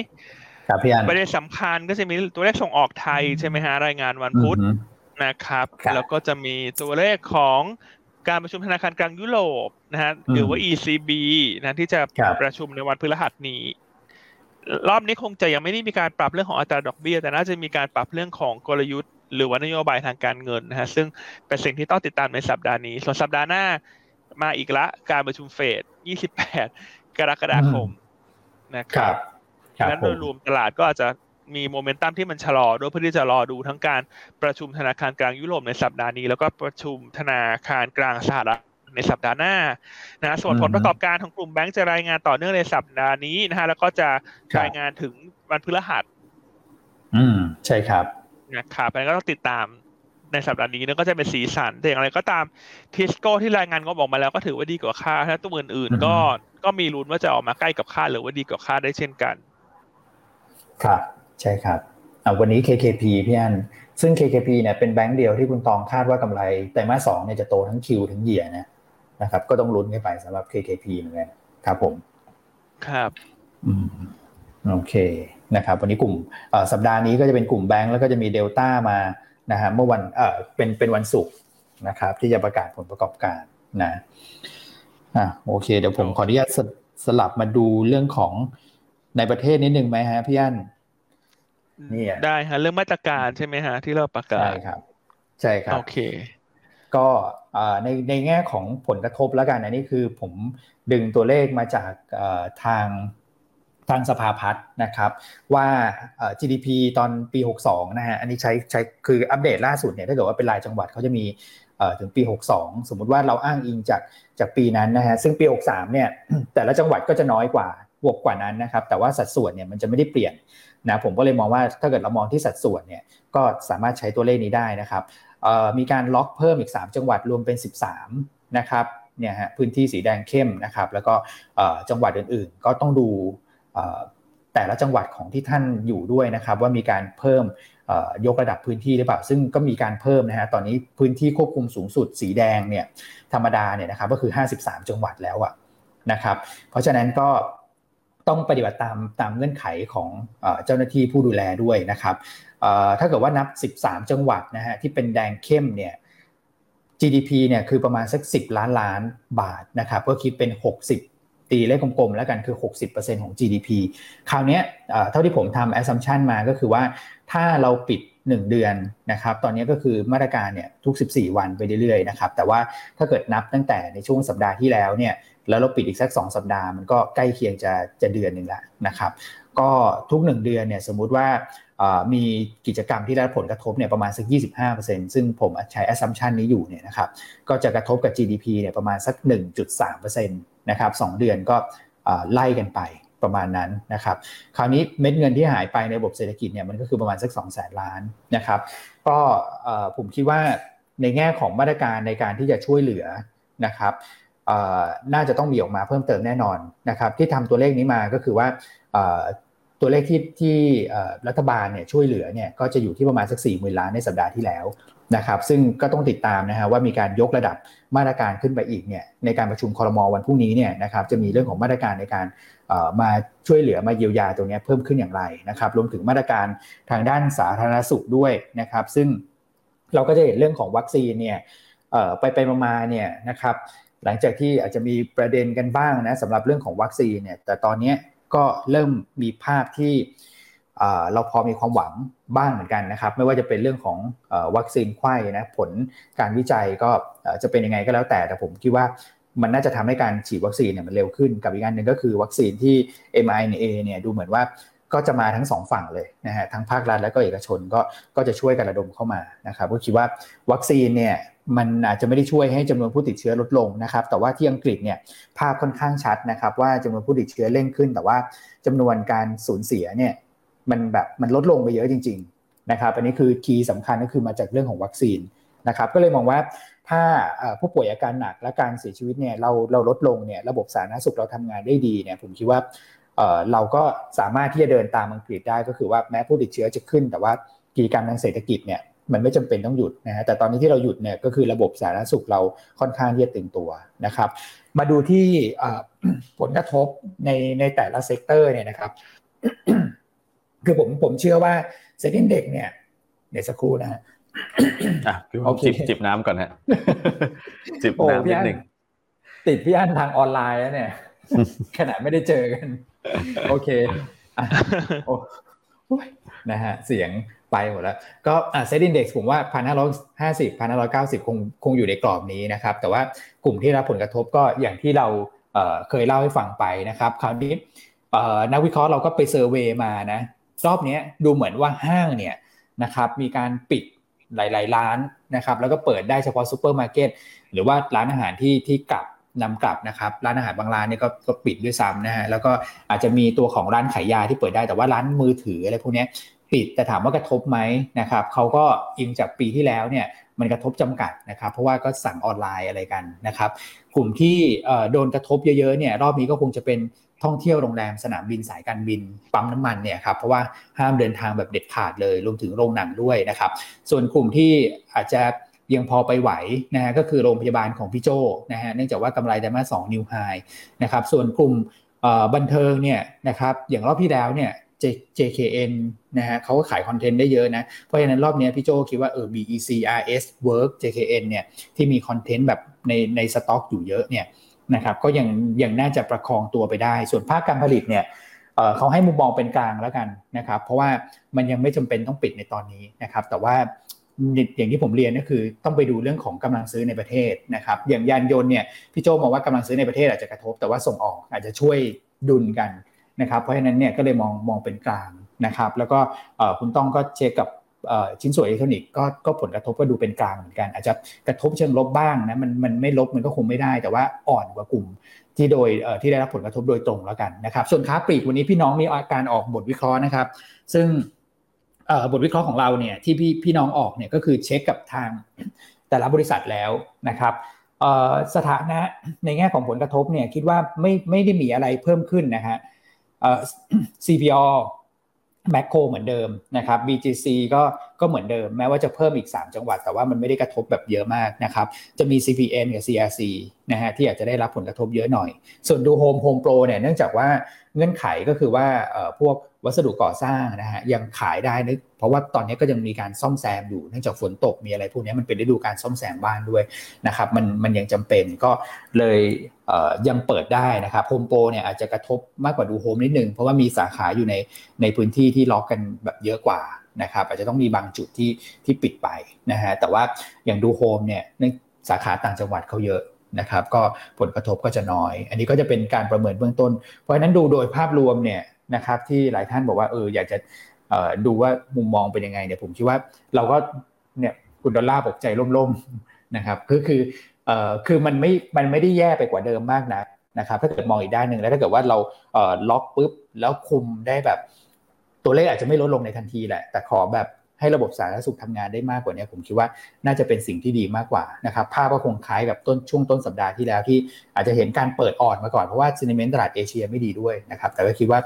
ครับพี่อันประเด็นสำคัญก็จะมีตัวเลขส่งออกไทยใช่ไหมฮะรายงานวันพุธนะครับ แล้วก็จะมีตัวเลขของ การประชุมธนาคารกลางยุโรปนะฮะหรือว่า ECB นะที่จะประชุมในวันพฤหัสนี้ รอบนี้คงจะยังไม่ได้มีการปรับเรื่องของอัตราดอกเบี้ย แต่น่าจะมีการปรับเรื่องของกลยุทธ์ หรือว่านโยบายทางการเงินนะฮะซึ่งเป็นสิ่งที่ต้องติดตามในสัปดาห์นี้ ส่วนสัปดาห์หน้ามาอีกละการประชุมเฟด 28 กรกฎาคมนะครับดังนั้นโดยรวมตลาดก็อาจจะ มีโมเมนตัมที่มันชะลอด้วยเพื่อที่จะรอดูทั้งการประชุมธนาคารกลางยุโรปในสัปดาห์นี้ แล้วก็ประชุมธนาคารกลางสหรัฐในสัปดาห์หน้านะส่วนผลประกอบการของกลุ่มแบงก์จะรายงานต่อเนื่องในสัปดาห์นี้นะฮะแล้วก็จะรายงานถึงวันพฤหัส อืมใช่ครับนะครับแล้วก็ต้องติดตามในสัปดาห์นี้นก็จะเป็นสีสันแต่อย่างไรก็ตามทิสโก้ที่รายงานก็บอกมาแล้วก็ถือว่าดีกว่าคาดถ้าตัวอื่นๆ ก็ก็มีลุ้นว่าจะออกมาใกล้กับคาดหรือว่าดีกว่าคาดได้เช่นกัน ครับ ใช่ครับวันนี้ KKP พี่อันซึ่ง KKP เนี่ยเป็นแบงก์เดียวที่คุณตองคาดว่ากำไรแต่มาสองเนี่ยจะโตทั้งคิวทั้งเยียนะนะครับก็ต้องลุ้นกันไปสำหรับ KKP เหมือนกันครับผมครับอืมโอเคนะครับ วันนี้กลุ่มสัปดาห์นี้ก็จะเป็นกลุ่มแบงก์แล้วก็จะมีเดลต้ามานะฮะเมื่อวันเออเป็นเป็นวันศุกร์นะครับ ที่จะประกาศผลประกอบการนะอะโอเค เดี๋ยวผมขออนุญาตสลับมาดูเรื่องของในประเทศนิดนึงไหมฮะพี่อั้น นี่ได้ฮะเรื่องมาตรการใช่ไหมฮะ ที่เราประกาศใช่ครับ ใช่ครับโอเค ก็ในในแง่ของผลกระทบแล้วกันอันนี้คือผมดึงตัวเลขมาจากทางทางสภาพัฒน์นะครับว่า GDP ตอนปี 62 นะฮะอันนี้ใช้ใช้คืออัปเดตล่าสุดเนี่ยถ้าเกิดว่าเป็นรายจังหวัดเขาจะมีถึงปี 62 สมมุติว่าเราอ้างอิงจากจากปีนั้นนะฮะซึ่งปี 63 เนี่ยแต่ละจังหวัดก็จะน้อยกว่าบวกกว่านั้นนะครับแต่ว่าสัดส่วนเนี่ยมันจะไม่ได้เปลี่ยน นะผมก็เลยมองว่าถ้าเกิดเรามองที่สัดส่วนเนี่ยก็สามารถใช้ตัวเลขนี้ได้นะครับมีการล็อกเพิ่มอีก 3 จังหวัดรวมเป็น 13 นะครับเนี่ยฮะพื้นที่สีแดงเข้มนะครับ แล้วก็จังหวัดอื่นๆ ก็ต้องดูแต่ละจังหวัดของที่ท่านอยู่ด้วยนะครับ ว่ามีการเพิ่มยกระดับพื้นที่หรือเปล่า ซึ่งก็มีการเพิ่มนะฮะตอนนี้พื้นที่ควบคุมสูงสุดสีแดงเนี่ยธรรมดาเนี่ยนะครับก็คือ 53 จังหวัดแล้วอะนะครับ เพราะฉะนั้นก็ ต้องปฏิบัติตามตามเงื่อนไขของเจ้าหน้าที่ผู้ดูแลด้วยนะครับถ้าเกิดว่านับ 13 จังหวัดนะฮะที่เป็นแดงเข้มเนี่ย GDP เนี่ยคือประมาณสัก 10 ล้านล้านบาทนะครับก็คิดเป็น 60ตีเลขกลมๆแล้วกันคือ 60%ของ GDP คราวนี้เท่าที่ผมทำ assumption มาก็คือว่าถ้าเราปิด 1 เดือนนะครับ ตอนนี้ก็คือมาตรการเนี่ยทุก 14 วันไปเรื่อยๆนะครับ แต่ว่าถ้าเกิดนับตั้งแต่ในช่วงสัปดาห์ที่แล้วเนี่ย แล้วเราปิดอีกสัก 2 สัปดาห์มันก็ใกล้เคียงจะจะเดือนหนึ่งแล้วนะครับก็ทุก 1 เดือนเนี่ยสมมุติว่ามีกิจกรรมที่ได้ผลกระทบเนี่ยประมาณสัก 25%ซึ่งผมใช้ assumption นี้อยู่เนี่ยนะครับก็จะกระทบกับ GDP เนี่ยประมาณสัก 1.3%นะครับ2เดือนก็ไล่กันไปประมาณนั้นนะครับคราวนี้เม็ดเงินที่หายไปในระบบเศรษฐกิจเนี่ยมันก็คือประมาณสัก 2 0 0แสนล้านนะครับก็ผมคิดว่าในแง่ของมาตรการในการที่จะช่วยเหลือนะครับ น่าจะต้องมีออกมาเพิ่มเติมแน่นอนนะครับที่ทำตัวเลขนี้มาก็คือว่าตัวเลขที่ที่รัฐบาลเนี่ยช่วยเหลือเนี่ยก็จะอยู่ที่ประมาณสัก4ี่หมื่นล้านในสัปดาห์ที่แล้วนะครับซึ่งก็ต้องติดตามนะฮะว่ามีการยกระดับมาตรการขึ้นไปอีกเนี่ยในการประชุมคอรมอวันพรุ่งนี้เนี่ยนะครับจะมีเรื่องของมาตรการในการมาช่วยเหลือมาเยียวยาตรงนี้เพิ่มขึ้นอย่างไรนะครับรวมถึงมาตรการทางด้านสาธารณสุขด้วยนะครับซึ่งเราก็จะเห็นเรื่องของวัคซีนเนี่ยไปไปมาเนี่ยนะครับ หลังจากที่อาจจะมีประเด็นกันบ้างนะสำหรับเรื่องของวัคซีนเนี่ยแต่ตอนนี้ก็เริ่มมีภาพที่เราพอมีความหวังบ้างเหมือนกันนะครับ ไม่ว่าจะเป็นเรื่องของวัคซีนไข้นะผลการวิจัยก็จะเป็นยังไงก็แล้วแต่แต่ผมคิดว่ามันน่าจะทำให้การฉีดวัคซีนเนี่ยมันเร็วขึ้นกับอีกอันหนึ่งก็คือวัคซีนที่ mRNA เนี่ยดูเหมือนว่า ก็จะมาทั้งสองฝั่งเลยนะฮะทั้งภาครัฐและก็เอกชนก็ก็จะช่วยกันระดมเข้ามานะครับก็คิดว่าวัคซีนเนี่ยมันอาจจะไม่ได้ช่วยให้จำนวนผู้ติดเชื้อลดลงนะครับ แต่ว่าที่อังกฤษเนี่ยภาพค่อนข้างชัดนะครับ ว่าจำนวนผู้ติดเชื้อเร่งขึ้น แต่ว่าจำนวนการสูญเสียเนี่ยมันแบบมันลดลงไปเยอะจริง ๆนะครับ อันนี้คือคีย์สำคัญก็คือมาจากเรื่องของวัคซีนนะครับ ก็เลยมองว่าถ้าผู้ป่วยอาการหนักและการเสียชีวิตเนี่ยเราเราลดลงเนี่ยระบบสาธารณสุขเราทำงานได้ดีเนี่ยผมคิดว่า เราก็สามารถที่จะเดินตามอังกฤษได้ก็คือว่าแม้ผู้ติดเชื้อจะขึ้น แต่ว่ากิจกรรมทางเศรษฐกิจเนี่ยมันไม่จำเป็นต้องหยุดนะฮะแต่ตอนนี้ที่เราหยุดเนี่ยก็คือระบบสาธารณสุขเราค่อนข้างที่จะตึงตัวนะครับ มาดูที่ผลกระทบในในแต่ละ sector เนี่ยนะครับคือผมผมเชื่อว่า SET Index เนี่ยเดี๋ยวสักครู่นะฮะอะโอเคจิบน้ำก่อนฮะจิบน้ำนิดหนึ่งติดพี่อันทางออนไลน์แล้วเนี่ยขนาดไม่ได้เจอกัน โอเคโอ้นะฮะเสียงไปหมดแล้ว ก็ SET Index ผมว่าพันห้าร้อยห้าสิบพันห้าร้อยเก้าสิบคงคงอยู่ในกรอบนี้นะครับ แต่ว่ากลุ่มที่รับผลกระทบก็อย่างที่เราเคยเล่าให้ฟังไปนะครับ คราวนี้นักวิเคราะห์เราก็ไป survey มานะรอบนี้ดูเหมือนว่าห้างเนี่ยนะครับมีการปิดหลาย ๆ ร้านนะครับแล้วก็เปิดได้เฉพาะซูเปอร์มาร์เก็ตหรือว่าร้านอาหารที่ที่กลับ นำกลับนะครับร้านอาหารบางร้านเนี่ยก็ปิดด้วยซ้ำนะฮะแล้วก็อาจจะมีตัวของร้านขายยาที่เปิดได้แต่ว่าร้านมือถืออะไรพวกนี้ปิดแต่ถามว่ากระทบไหมนะครับเขาก็อิงจากปีที่แล้วเนี่ยมันกระทบจำกัดนะครับเพราะว่าก็สั่งออนไลน์อะไรกันนะครับกลุ่มที่โดนกระทบเยอะๆเนี่ยรอบนี้ก็คงจะเป็นท่องเที่ยวโรงแรมสนามบินสายการบินปั๊มน้ำมันเนี่ยครับเพราะว่าห้ามเดินทางแบบเด็ดขาดเลยรวมถึงโรงหนังด้วยนะครับส่วนกลุ่มที่อาจจะ ยังพอไปไหวนะฮะก็คือโรงพยาบาลของพี่โจนะฮะเนื่องจากว่ากำไรไตรมาสสองนิวไฮนะครับส่วนกลุ่มบันเทิงเนี่ยนะครับอย่างรอบที่แล้วเนี่ย JKN นะฮะเขาก็ขายคอนเทนต์ได้เยอะนะ เพราะฉะนั้นรอบนี้พี่โจคิดว่าเออ BEC RS Work JKN เนี่ยที่มีคอนเทนต์แบบในในสต็อกอยู่เยอะเนี่ยนะครับก็ยังยังน่าจะประคองตัวไปได้ ส่วนภาคการผลิตเนี่ยเขาให้มุมมองเป็นกลางแล้วกันนะครับ เพราะว่ามันยังไม่จำเป็นต้องปิดในตอนนี้นะครับ แต่ว่า อย่างที่ผมเรียนก็คือต้องไปดูเรื่องของกำลังซื้อในประเทศนะครับ อย่างยานยนต์เนี่ยพี่โจมองว่ากำลังซื้อในประเทศอาจจะกระทบ แต่ว่าส่งออกอาจจะช่วยดุลกันนะครับเพราะฉะนั้นเนี่ยก็เลยมองมองเป็นกลางนะครับ แล้วก็คุณต้องก็เช็คกับชิ้นส่วนอิเล็กทรอนิกส์ก็ก็ผลกระทบก็ดูเป็นกลางเหมือนกัน อาจจะกระทบเชิงลบบ้างนะมันมันไม่ลบมันก็คงไม่ได้ แต่ว่าอ่อนกว่ากลุ่มที่โดยที่ได้รับผลกระทบโดยตรงแล้วกันนะครับ ส่วนค้าปลีกวันนี้พี่น้องมีการออกบทวิเคราะห์นะครับ ซึ่ง บทวิเคราะห์ของเราเนี่ยที่พี่พี่น้องออกเนี่ยก็คือเช็คกับทางแต่ละบริษัทแล้วนะครับสถานะในแง่ของผลกระทบเนี่ยคิดว่าไม่ไม่ได้มีอะไรเพิ่มขึ้นนะฮะ CPO แมคโครเหมือนเดิมนะครับ BJC ก็ ก็เหมือนเดิมแม้ว่าจะเพิ่มอีก 3 จังหวัด แต่ว่ามันไม่ได้กระทบแบบเยอะมากนะครับ จะมี CPN กับ CRC นะฮะที่อาจจะได้รับผลกระทบเยอะหน่อย ส่วนดูโฮมโฮมโปรเนี่ยเนื่องจากว่าเงื่อนไขก็คือว่าพวกวัสดุก่อสร้างนะฮะยังขายได้นะเพราะว่าตอนนี้ก็ยังมีการซ่อมแซมอยู่เนื่องจากฝนตกมีอะไรพวกนี้มันเป็นฤดูการซ่อมแซมบ้านด้วยนะครับมันมันยังจำเป็นก็เลยยังเปิดได้นะครับโฮมโปรเนี่ยอาจจะกระทบมากกว่าดูโฮมนิดนึงเพราะว่ามีสาขาอยู่ในในพื้นที่ที่ล็อกกันแบบเยอะกว่า นะครับอาจจะต้องมีบางจุดที่ที่ปิดไปนะฮะแต่ว่าอย่างดูโฮมเนี่ยในสาขาต่างจังหวัดเขาเยอะนะครับก็ผลกระทบก็จะน้อย อันนี้ก็จะเป็นการประเมินเบื้องต้น เพราะฉะนั้นดูโดยภาพรวมเนี่ยนะครับที่หลายท่านบอกว่าเอออยากจะดูว่ามุมมองเป็นยังไงเนี่ยผมคิดว่าเราก็เนี่ยคุณดอลลาร์ปกใจล่มๆนะครับคือคือเอ่อคือมันไม่มันไม่ได้แย่ไปกว่าเดิมมากนะนะครับถ้าเกิดมองอีกด้านหนึ่งแล้วถ้าเกิดว่าเราเอ่อล็อกปุ๊บแล้วคุมได้แบบ ตัวเลขอาจจะไม่ลดลงในทันทีแหละ แต่ขอแบบให้ระบบสาธารณสุขทำงานได้มากกว่านี้ผมคิดว่าน่าจะเป็นสิ่งที่ดีมากกว่านะครับภาพก็คงคล้ายกับต้นช่วงต้นสัปดาห์ที่แล้วที่อาจจะเห็นการเปิดอ่อนมาก่อน เพราะว่าซีนิเมนต์ตลาดเอเชียไม่ดีด้วยนะครับแต่ก็คิดว่า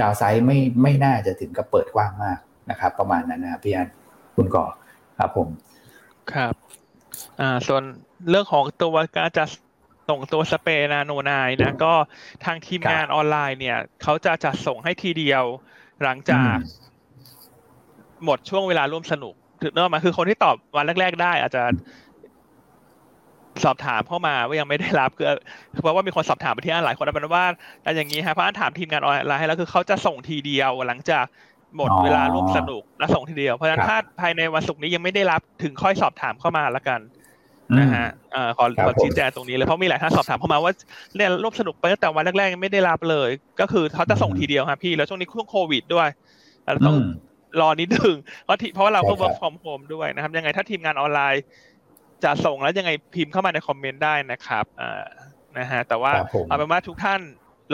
ดาวไซด์ไม่ไม่น่าจะถึงกับเปิดกว้างมากนะครับประมาณนั้นนะครับพี่อันคุณก่อครับผมครับอ่าส่วนเรื่องของตัวการจะส่งตัวสเปรนาโนนายนะก็ทางทีมงานออนไลน์เนี่ยเขาจะจัดส่งให้ทีเดียว หลังจากหมดช่วงเวลาร่วมสนุกถึงเนอะมาคือคนที่ตอบวันแรก ๆ ได้ อาจจะสอบถามเข้ามาว่ายังไม่ได้รับคือเพราะว่ามีคนสอบถามไปที่อันหลายคนแล้วเป็นว่าแต่อย่างนี้ฮะเพราะอันถามทีมงานออนไลน์ให้แล้วคือเขาจะส่งทีเดียวหลังจากหมดเวลาร่วมสนุกแล้วส่งทีเดียวเพราะฉะนั้นถ้าภายในวันศุกร์นี้ยังไม่ได้รับถึงค่อยสอบถามเข้ามาละกัน นะฮะขอขอชี้แจงตรงนี้เลยเพราะมีหลายท่านสอบถามเข้ามาว่าเนี่ยร่วมสนุกไปตั้งแต่วันแรกๆยังไม่ได้รับเลย ก็คือเขาจะส่งทีเดียวครับพี่แล้วช่วงนี้ช่วงโควิดด้วยเราต้องรอนิดนึงเพราะเพราะว่าเราก็ work from home ด้วยนะครับ ยังไงถ้าทีมงานออนไลน์ จะส่งแล้วยังไงพิมพ์เข้ามาในคอมเมนต์ได้นะครับอ่านะฮะแต่ว่าเอาเป็นว่าทุกท่าน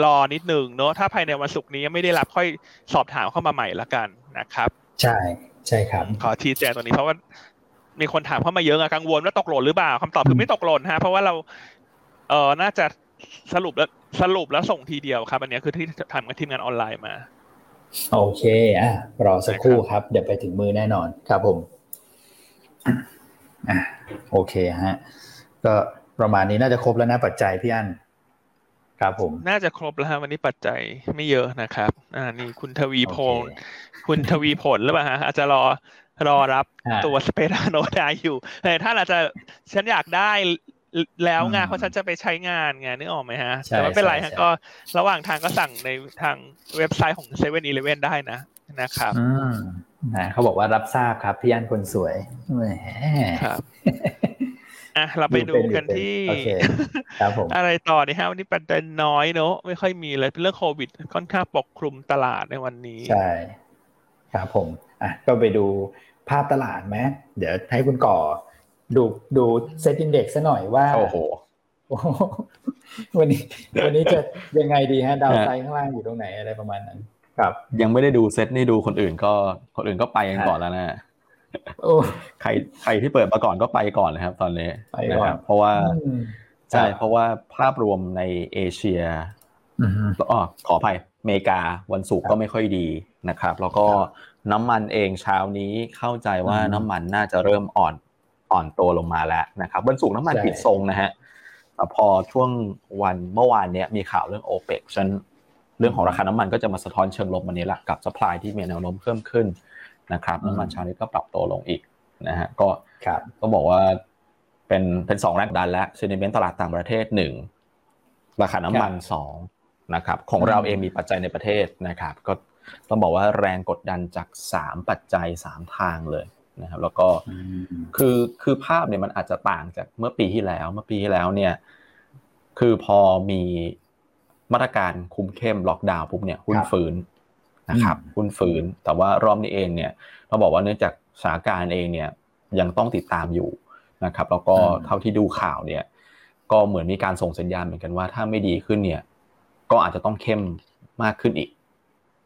รอนิดหนึ่งเนอะถ้าภายในวันศุกร์นี้ยังไม่ได้รับค่อยสอบถามเข้ามาใหม่ละกันนะครับ ใช่ใช่ครับ ขอชี้แจงตรงนี้เพราะว่า มีคนถามเข้ามาเยอะอะกังวลว่าตกหล่นหรือเปล่าคำตอบคือไม่ตกหล่นฮะเพราะว่าเราเออน่าจะสรุปแล้วสรุปแล้วส่งทีเดียวครับ อันนี้คือที่ทำกับทีมงานออนไลน์มา โอเคอะรอสักครู่ครับ เดี๋ยวไปถึงมือแน่นอนครับผมอะโอเคฮะ ก็ประมาณนี้น่าจะครบแล้วนะปัจจัยพี่อันครับผม น่าจะครบแล้วฮะวันนี้ปัจจัยไม่เยอะนะครับ อ่านี่คุณทวีพงศ์คุณทวีผลหรือเปล่าฮะอาจจะรอ รอรับตัวสเปซโนได้อยู่แต่ท่านอาจจะฉันอยากได้แล้วงานเพราะฉันจะไปใช้งานไงนึกออกไหมฮะ แต่ไม่เป็นไรฮะก็ระหว่างทางก็สั่งในทางเว็บไซต์ของเซเว่นอีเลฟเว่นได้นะนะครับอืมนะเขาบอกว่ารับทราบครับพี่อันคนสวยแหมครับอะเราไปดูกันที่ครับผมอะไรต่อนี่ฮะวันนี้ประเด็นน้อยเนอะไม่ค่อยมีเลยเป็นเรื่องโควิด ค่อนข้างปกคลุมตลาดในวันนี้ ใช่ ครับผมอะก็ไปดู ภาพตลาดไหมเดี๋ยวให้คุณก่อ ดูดูเซตอินเด็กซ์ซะหน่อยว่า โอ้โหวันนี้ วันนี้จะยังไงดีฮะ ดาวไซด์ข้างล่างอยู่ตรงไหนอะไรประมาณนั้น ครับ ยังไม่ได้ดูเซตนี่ดูคนอื่นก็คนอื่นก็ไปกันก่อนแล้วนะใครใครที่เปิดมาก่อนก็ไปก่อนนะครับ ตอนนี้นะครับเพราะว่าใช่เพราะว่าภาพรวมในเอเชีย อ๋อขออภัยอเมริกาวันศุกร์ก็ไม่ค่อยดีนะครับ แล้วก็น้ำมันเองเช้านี้เข้าใจว่าน้ำมันน่าจะเริ่มอ่อนอ่อนตัวลงมาแล้วนะครับวันศุกร์น้ำมันปิดทรงนะฮะพอช่วงวันเมื่อวานเนี้ยมีข่าวเรื่องโอเปกฉันเรื่องของราคาน้ำมันก็จะมาสะท้อนเชิงลบวันนี้แหละกับสป라이ที่มีแนวโน้มเพิ่มขึ้นนะครับน้ำมันเช้านี้ก็ปรับตัวลงอีกนะฮะก็ก็บอกว่าเป็นเป็นสองแรงดันและซีนิเมนต์ตลาดต่างประเทศหนึ่งราคาน้ำมันสอง นะครับของเราเองมีปัจจัยในประเทศนะครับ ก็ต้องบอกว่าแรงกดดันจากสามปัจจัยสามทางเลยนะครับแล้วก็คือคือภาพเนี่ยมันอาจจะต่างจากเมื่อปีที่แล้ว เมื่อปีที่แล้วเนี่ยคือพอมีมาตรการคุมเข้มล็อกดาวน์ปุ๊บเนี่ยหุ้นฟื้นนะครับหุ้นฟื้นแต่ว่ารอบนี้เองเนี่ยเราบอกว่าเนื่องจากสถานการณ์เองเนี่ยยังต้องติดตามอยู่นะครับ แล้วก็เท่าที่ดูข่าวเนี่ย ก็เหมือนมีการส่งสัญญาณเหมือนกันว่าถ้าไม่ดีขึ้นเนี่ย ก็อาจจะต้องเข้มมากขึ้นอีก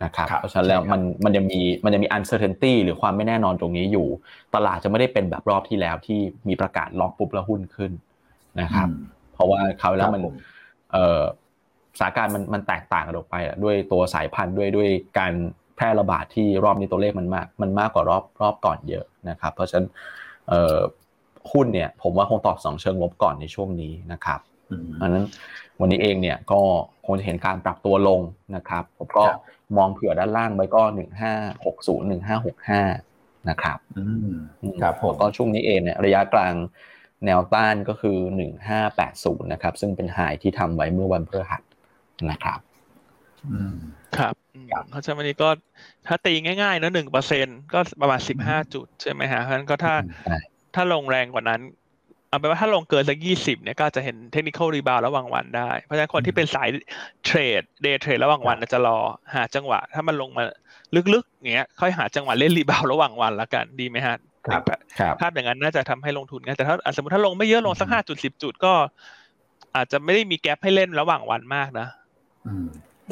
นะครับเพราะฉะนั้นแล้วมันมันจะมีมันจะมี uncertainty หรือความไม่แน่นอนตรงนี้อยู่ ตลาดจะไม่ได้เป็นแบบรอบที่แล้วที่มีประกาศล็อกปุ๊บแล้วหุ้นขึ้นนะครับ เพราะว่าคราวแล้วมันเอ่อสถานการณ์มันมันแตกต่างกันออกไปด้วยตัวสายพันธุ์ด้วยด้วยการแพร่ระบาดที่รอบนี้ตัวเลขมันมากมันมากกว่ารอบรอบก่อนเยอะนะครับ เพราะฉะนั้นเอ่อหุ้นเนี่ย ผมว่าคงตอบสองเชิงลบก่อนในช่วงนี้นะครับอันนั้น วันนี้เองเนี่ยก็คงจะเห็นการปรับตัวลงนะครับผมก็มองเผื่อด้านล่างไว้ก็หนึ่งห้าหกศูนย์หนึ่งห้าหกห้านะครับครับผมก็ช่วงนี้เองเนี่ยระยะกลางแนวต้านก็คือหนึ่งห้าแปดศูนย์นะครับ ซึ่งเป็นหายที่ทำไว้เมื่อวันพฤหัสนะครับครับเพราะฉะนั้นวันนี้ก็ถ้าตีง่ายๆนะหนึ่งเปอร์เซ็นก็ประมาณสิบห้าจุดใช่ไหมฮะเพราะฉะนั้นก็ถ้าถ้าลงแรงกว่านั้น เอาเป็นว่าถ้าลงเกินสักยี่สิบเนี่ยก็จะเห็น technical rebound ระหว่างวันได้ เพราะฉะนั้นคนที่เป็นสาย trade day trade ระหว่างวันจะรอหาจังหวะ ถ้ามันลงมาลึกๆเงี้ยค่อยหาจังหวะเล่น rebound ระหว่างวันละกันดีไหมฮะครับภาพอย่างนั้นน่าจะทำให้ลงทุนง่ายแต่ถ้าสมมติถ้าลงไม่เยอะลงสักห้าจุดสิบจุดก็ อาจจะไม่ได้มี gap ให้เล่นระหว่างวันมากนะ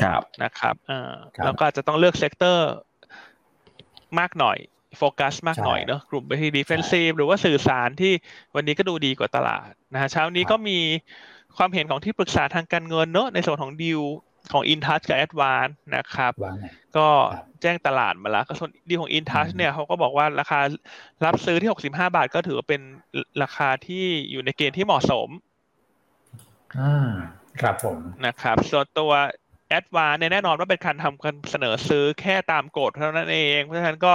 ครับนะครับอ่าแล้วก็จะต้องเลือก sector มากหน่อย โฟกัสมากหน่อยเนาะกลุ่มไปที่ defensive หรือว่าสื่อสารที่วันนี้ก็ดูดีกว่าตลาดนะฮะเช้านี้ก็มีความเห็นของที่ปรึกษาทางการเงินเนาะในส่วนของดิวของ InTouch กับ Advance นะครับ ก็แจ้งตลาดมาแล้วก็ส่วนดีของ InTouch เนี่ยเขาก็บอกว่าราคารับซื้อที่ 65 บาทก็ถือว่าเป็นราคาที่อยู่ในเกณฑ์ที่เหมาะสมอืมครับผม นะครับ ส่วนตัว Advance เนี่ยแน่นอนว่าเป็นการทำการเสนอซื้อแค่ตามกฎเท่านั้นเอง เพราะฉะนั้นก็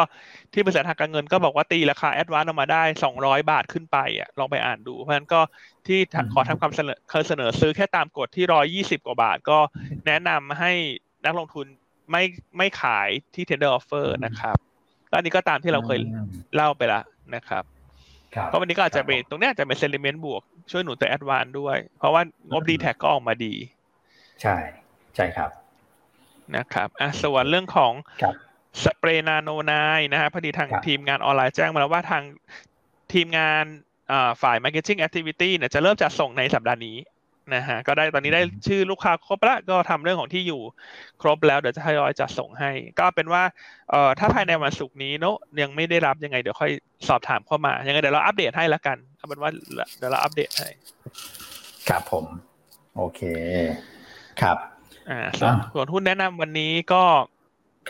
ที่บริษัททางการเงินก็บอกว่าตีราคา Advance ออกมาได้สองร้อยบาทขึ้นไปอะลองไปอ่านดู เพราะฉะนั้นก็ที่ขอทำความเสนอเสนอซื้อแค่ตามกฎที่ร้อยยี่สิบกว่าบาท ก็แนะนำให้นักลงทุนไม่ไม่ขายที่ tender offer นะครับอันนี้ก็ตามที่เราเคยเล่าไปละนะครับเพราะวันนี้ก็อาจจะเป็นตรงนี้อาจจะเป็น sentiment บวกช่วยหนุนตัว Advance ด้วย เพราะว่างบดีแทคก็ออกมาดี ใช่ ใช่ครับนะครับอะส่วนเรื่องของสเปรย์นาโนไนนะฮะพอดีทางทีมงานออนไลน์แจ้งมาแล้วว่าทางทีมงานฝ่าย Marketing Activity เนี่ยจะเริ่มจัดส่งในสัปดาห์นี้นะฮะก็ได้ตอนนี้ได้ชื่อลูกค้าครบแล้วก็ทำเรื่องของที่อยู่ครบแล้วเดี๋ยวจะทยอยจัดส่งให้ ก็เป็นว่าเอ่อถ้าภายในวันศุกร์นี้เนาะยังไม่ได้รับยังไงเดี๋ยวค่อยสอบถามเข้ามา ยังไงเดี๋ยวเราอัปเดตให้ละกันเอาเป็นว่าเดี๋ยวเราอัปเดตให้ ครับผม โอเค ครับ อ่าส่วนส่วนหุ้นแนะนำวันนี้ก็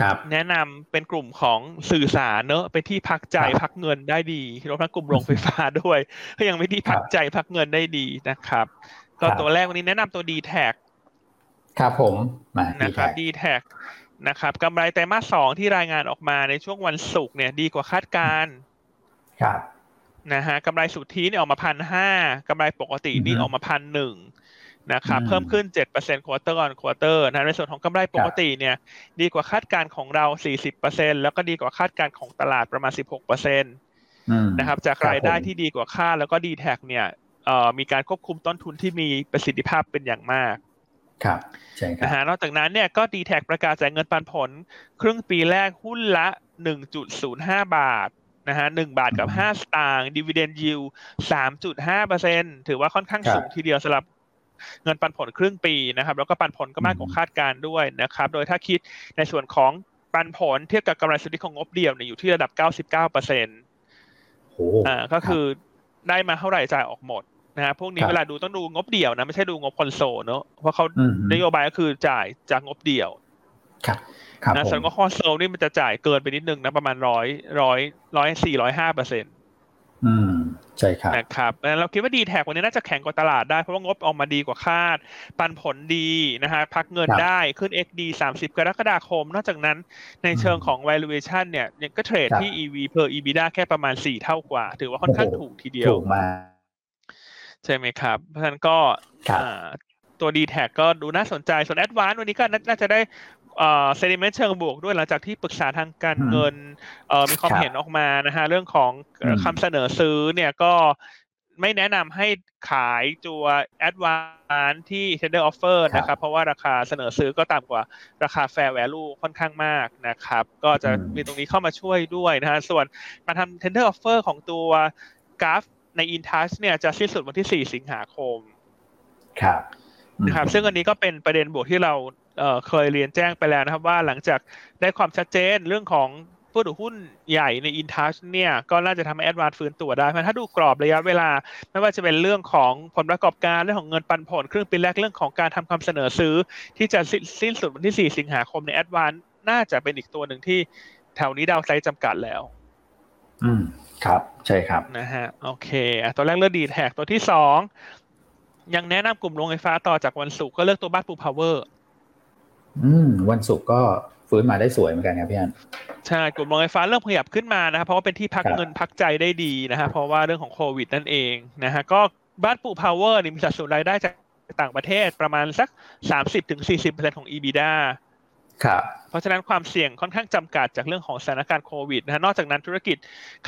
ครับแนะนำเป็นกลุ่มของสื่อสารเนอะเป็นที่พักใจพักเงินได้ดีรวมทั้งกลุ่มโรงไฟฟ้าด้วย ก็ยังไม่ที่พักใจพักเงินได้ดีนะครับ ก็ตัวแรกวันนี้แนะนำตัวดีแท็ครับผมนะครับดีแท็นะครับกำไรไตรมาสสองที่รายงานออกมาในช่วงวันศุกร์เนี่ยดีกว่าคาดการครับนะฮะกำไรสุทธิเนี่ยออกมาพันห้ากำไรปกตินี่ออกมาพันหนึ่ง นะครับเพิ่มขึ้นเจ็ดเปอร์เซ็นต์ quarter on quarter นะในส่วนของกำไรปกติเนี่ยดีกว่าคาดการของเราสี่สิบเปอร์เซ็นต์แล้วก็ดีกว่าคาดการของตลาดประมาณสิบหกเปอร์เซ็นต์นะครับจากรายได้ที่ดีกว่าคาดแล้วก็ดีแทคเนี่ยมีการควบคุมต้นทุนที่มีประสิทธิภาพเป็นอย่างมากครับใช่ครับนะฮะนอกจากนั้นเนี่ยก็ดีแทคประกาศจ่ายเงินปันผล ครึ่งปีแรกหุ้นละ 1.05 บาทนะฮะหนึ่งบาทกับ5สตางค์ดีเวเดนยิว3.5เปอร์เซ็นต์ถือว่าค่อนข้างสูงทีเดียวสำหรับ เงินปันผลครึ่งปีนะครับ แล้วก็ปันผลก็มากกว่าคาดการด้วยนะครับ โดยถ้าคิดในส่วนของปันผลเทียบกับกำไรสุทธิของงบเดียวเนี่ยอยู่ที่ระดับ 99เปอร์เซ็นต์อ่าก็คือได้มาเท่าไหร่จ่ายออกหมดนะฮะพวกนี้เวลาดูต้องดูงบเดี่ยวนะไม่ใช่ดูงบคอนโซลเนอะเพราะเขานโยบายก็คือจ่ายจากงบเดี่ยวครับนะส่วนงบคอนโซลนี่มันจะจ่ายเกินไปนิดนึงนะประมาณร้อยร้อยร้อยสี่ร้อยห้าเปอร์เซ็นต์ อืมใช่ครับนะครับเราคิดว่าดีแท็กวันนี้น่าจะแข่งกว่าตลาดได้เพราะว่างบออกมาดีกว่าคาด ปันผลดีนะฮะพักเงินได้ขึ้น XD 30 กรกฎาคม นอกจากนั้นในเชิงของ valuation เนี่ยก็เทรดที่ EV per EBITDA แค่ประมาณ 4 เท่ากว่า ถือว่าค่อนข้างถูกทีเดียวถูกมากใช่ไหมครับ เพราะฉะนั้นก็ตัว d t แทก็ดูน่าสนใจส่วน Advance วันนี้ก็น่าจะได้ เซนิเมนต์เชิงบวกด้วยหลังจากที่ปรึกษาทางการเงินมีความเห็นออกมานะฮะเรื่องของคำเสนอซื้อเนี่ยก็ไม่แนะนำให้ขายตัว Advance ที่ Tender Offer นะครับ เพราะว่าราคาเสนอซื้อก็ต่ำกว่าราคา Fair Value ค่อนข้างมากนะครับ ก็จะมีตรงนี้เข้ามาช่วยด้วยนะฮะส่วนการทำ Tender Offer ของตัวกราฟใน InTouch เนี่ยจะสิ้นสุดวันที่ 4 สิงหาคม ครับนะครับซึ่งอันนี้ก็เป็นประเด็นบวกที่เรา เคยเรียนแจ้งไปแล้วนะครับว่าหลังจากได้ความชัดเจนเรื่องของผู้ถือหุ้นใหญ่ใน InTouch เนี่ยก็น่าจะทำให้แอดวานฟื้นตัวได้เพราะถ้าดูกรอบระยะเวลา ไม่ว่าจะเป็นเรื่องของผลประกอบการเรื่องของเงินปันผลครึ่งปีแรกเรื่องของการทำคำเสนอซื้อ ที่จะสิ้นสุดวันที่ 4 สิงหาคมในแอดวานน่าจะเป็นอีกตัวหนึ่งที่แถวนี้ downside จำกัดแล้ว อืมครับ ใช่ครับนะฮะโอเคอะตัวแรกเลือกดีแทคตัวที่สองยังแนะนำกลุ่มโรงไฟฟ้าต่อจากวันศุกร์ก็เลือกตัวบ้านปู เพาเวอร์ อืมวันศุกร์ก็ฟื้นมาได้สวยเหมือนกันครับพี่แอนใช่กลุ่มโรงไฟฟ้าเริ่มขยับขึ้นมานะครับเพราะว่าเป็นที่พักเงินพักใจได้ดีนะฮะเพราะว่าเรื่องของโควิดนั่นเองนะฮะก็บ้านปู เพาเวอร์นี่มีสัดส่วนรายได้จากต่างประเทศประมาณสักสามสิบถึงสี่สิบเปอร์เซ็นของ EBITDA ครับเพราะฉะนั้นความเสี่ยงค่อนข้างจำกัดจากเรื่องของสถานการณ์โควิดนะฮะนอกจากนั้นธุรกิจ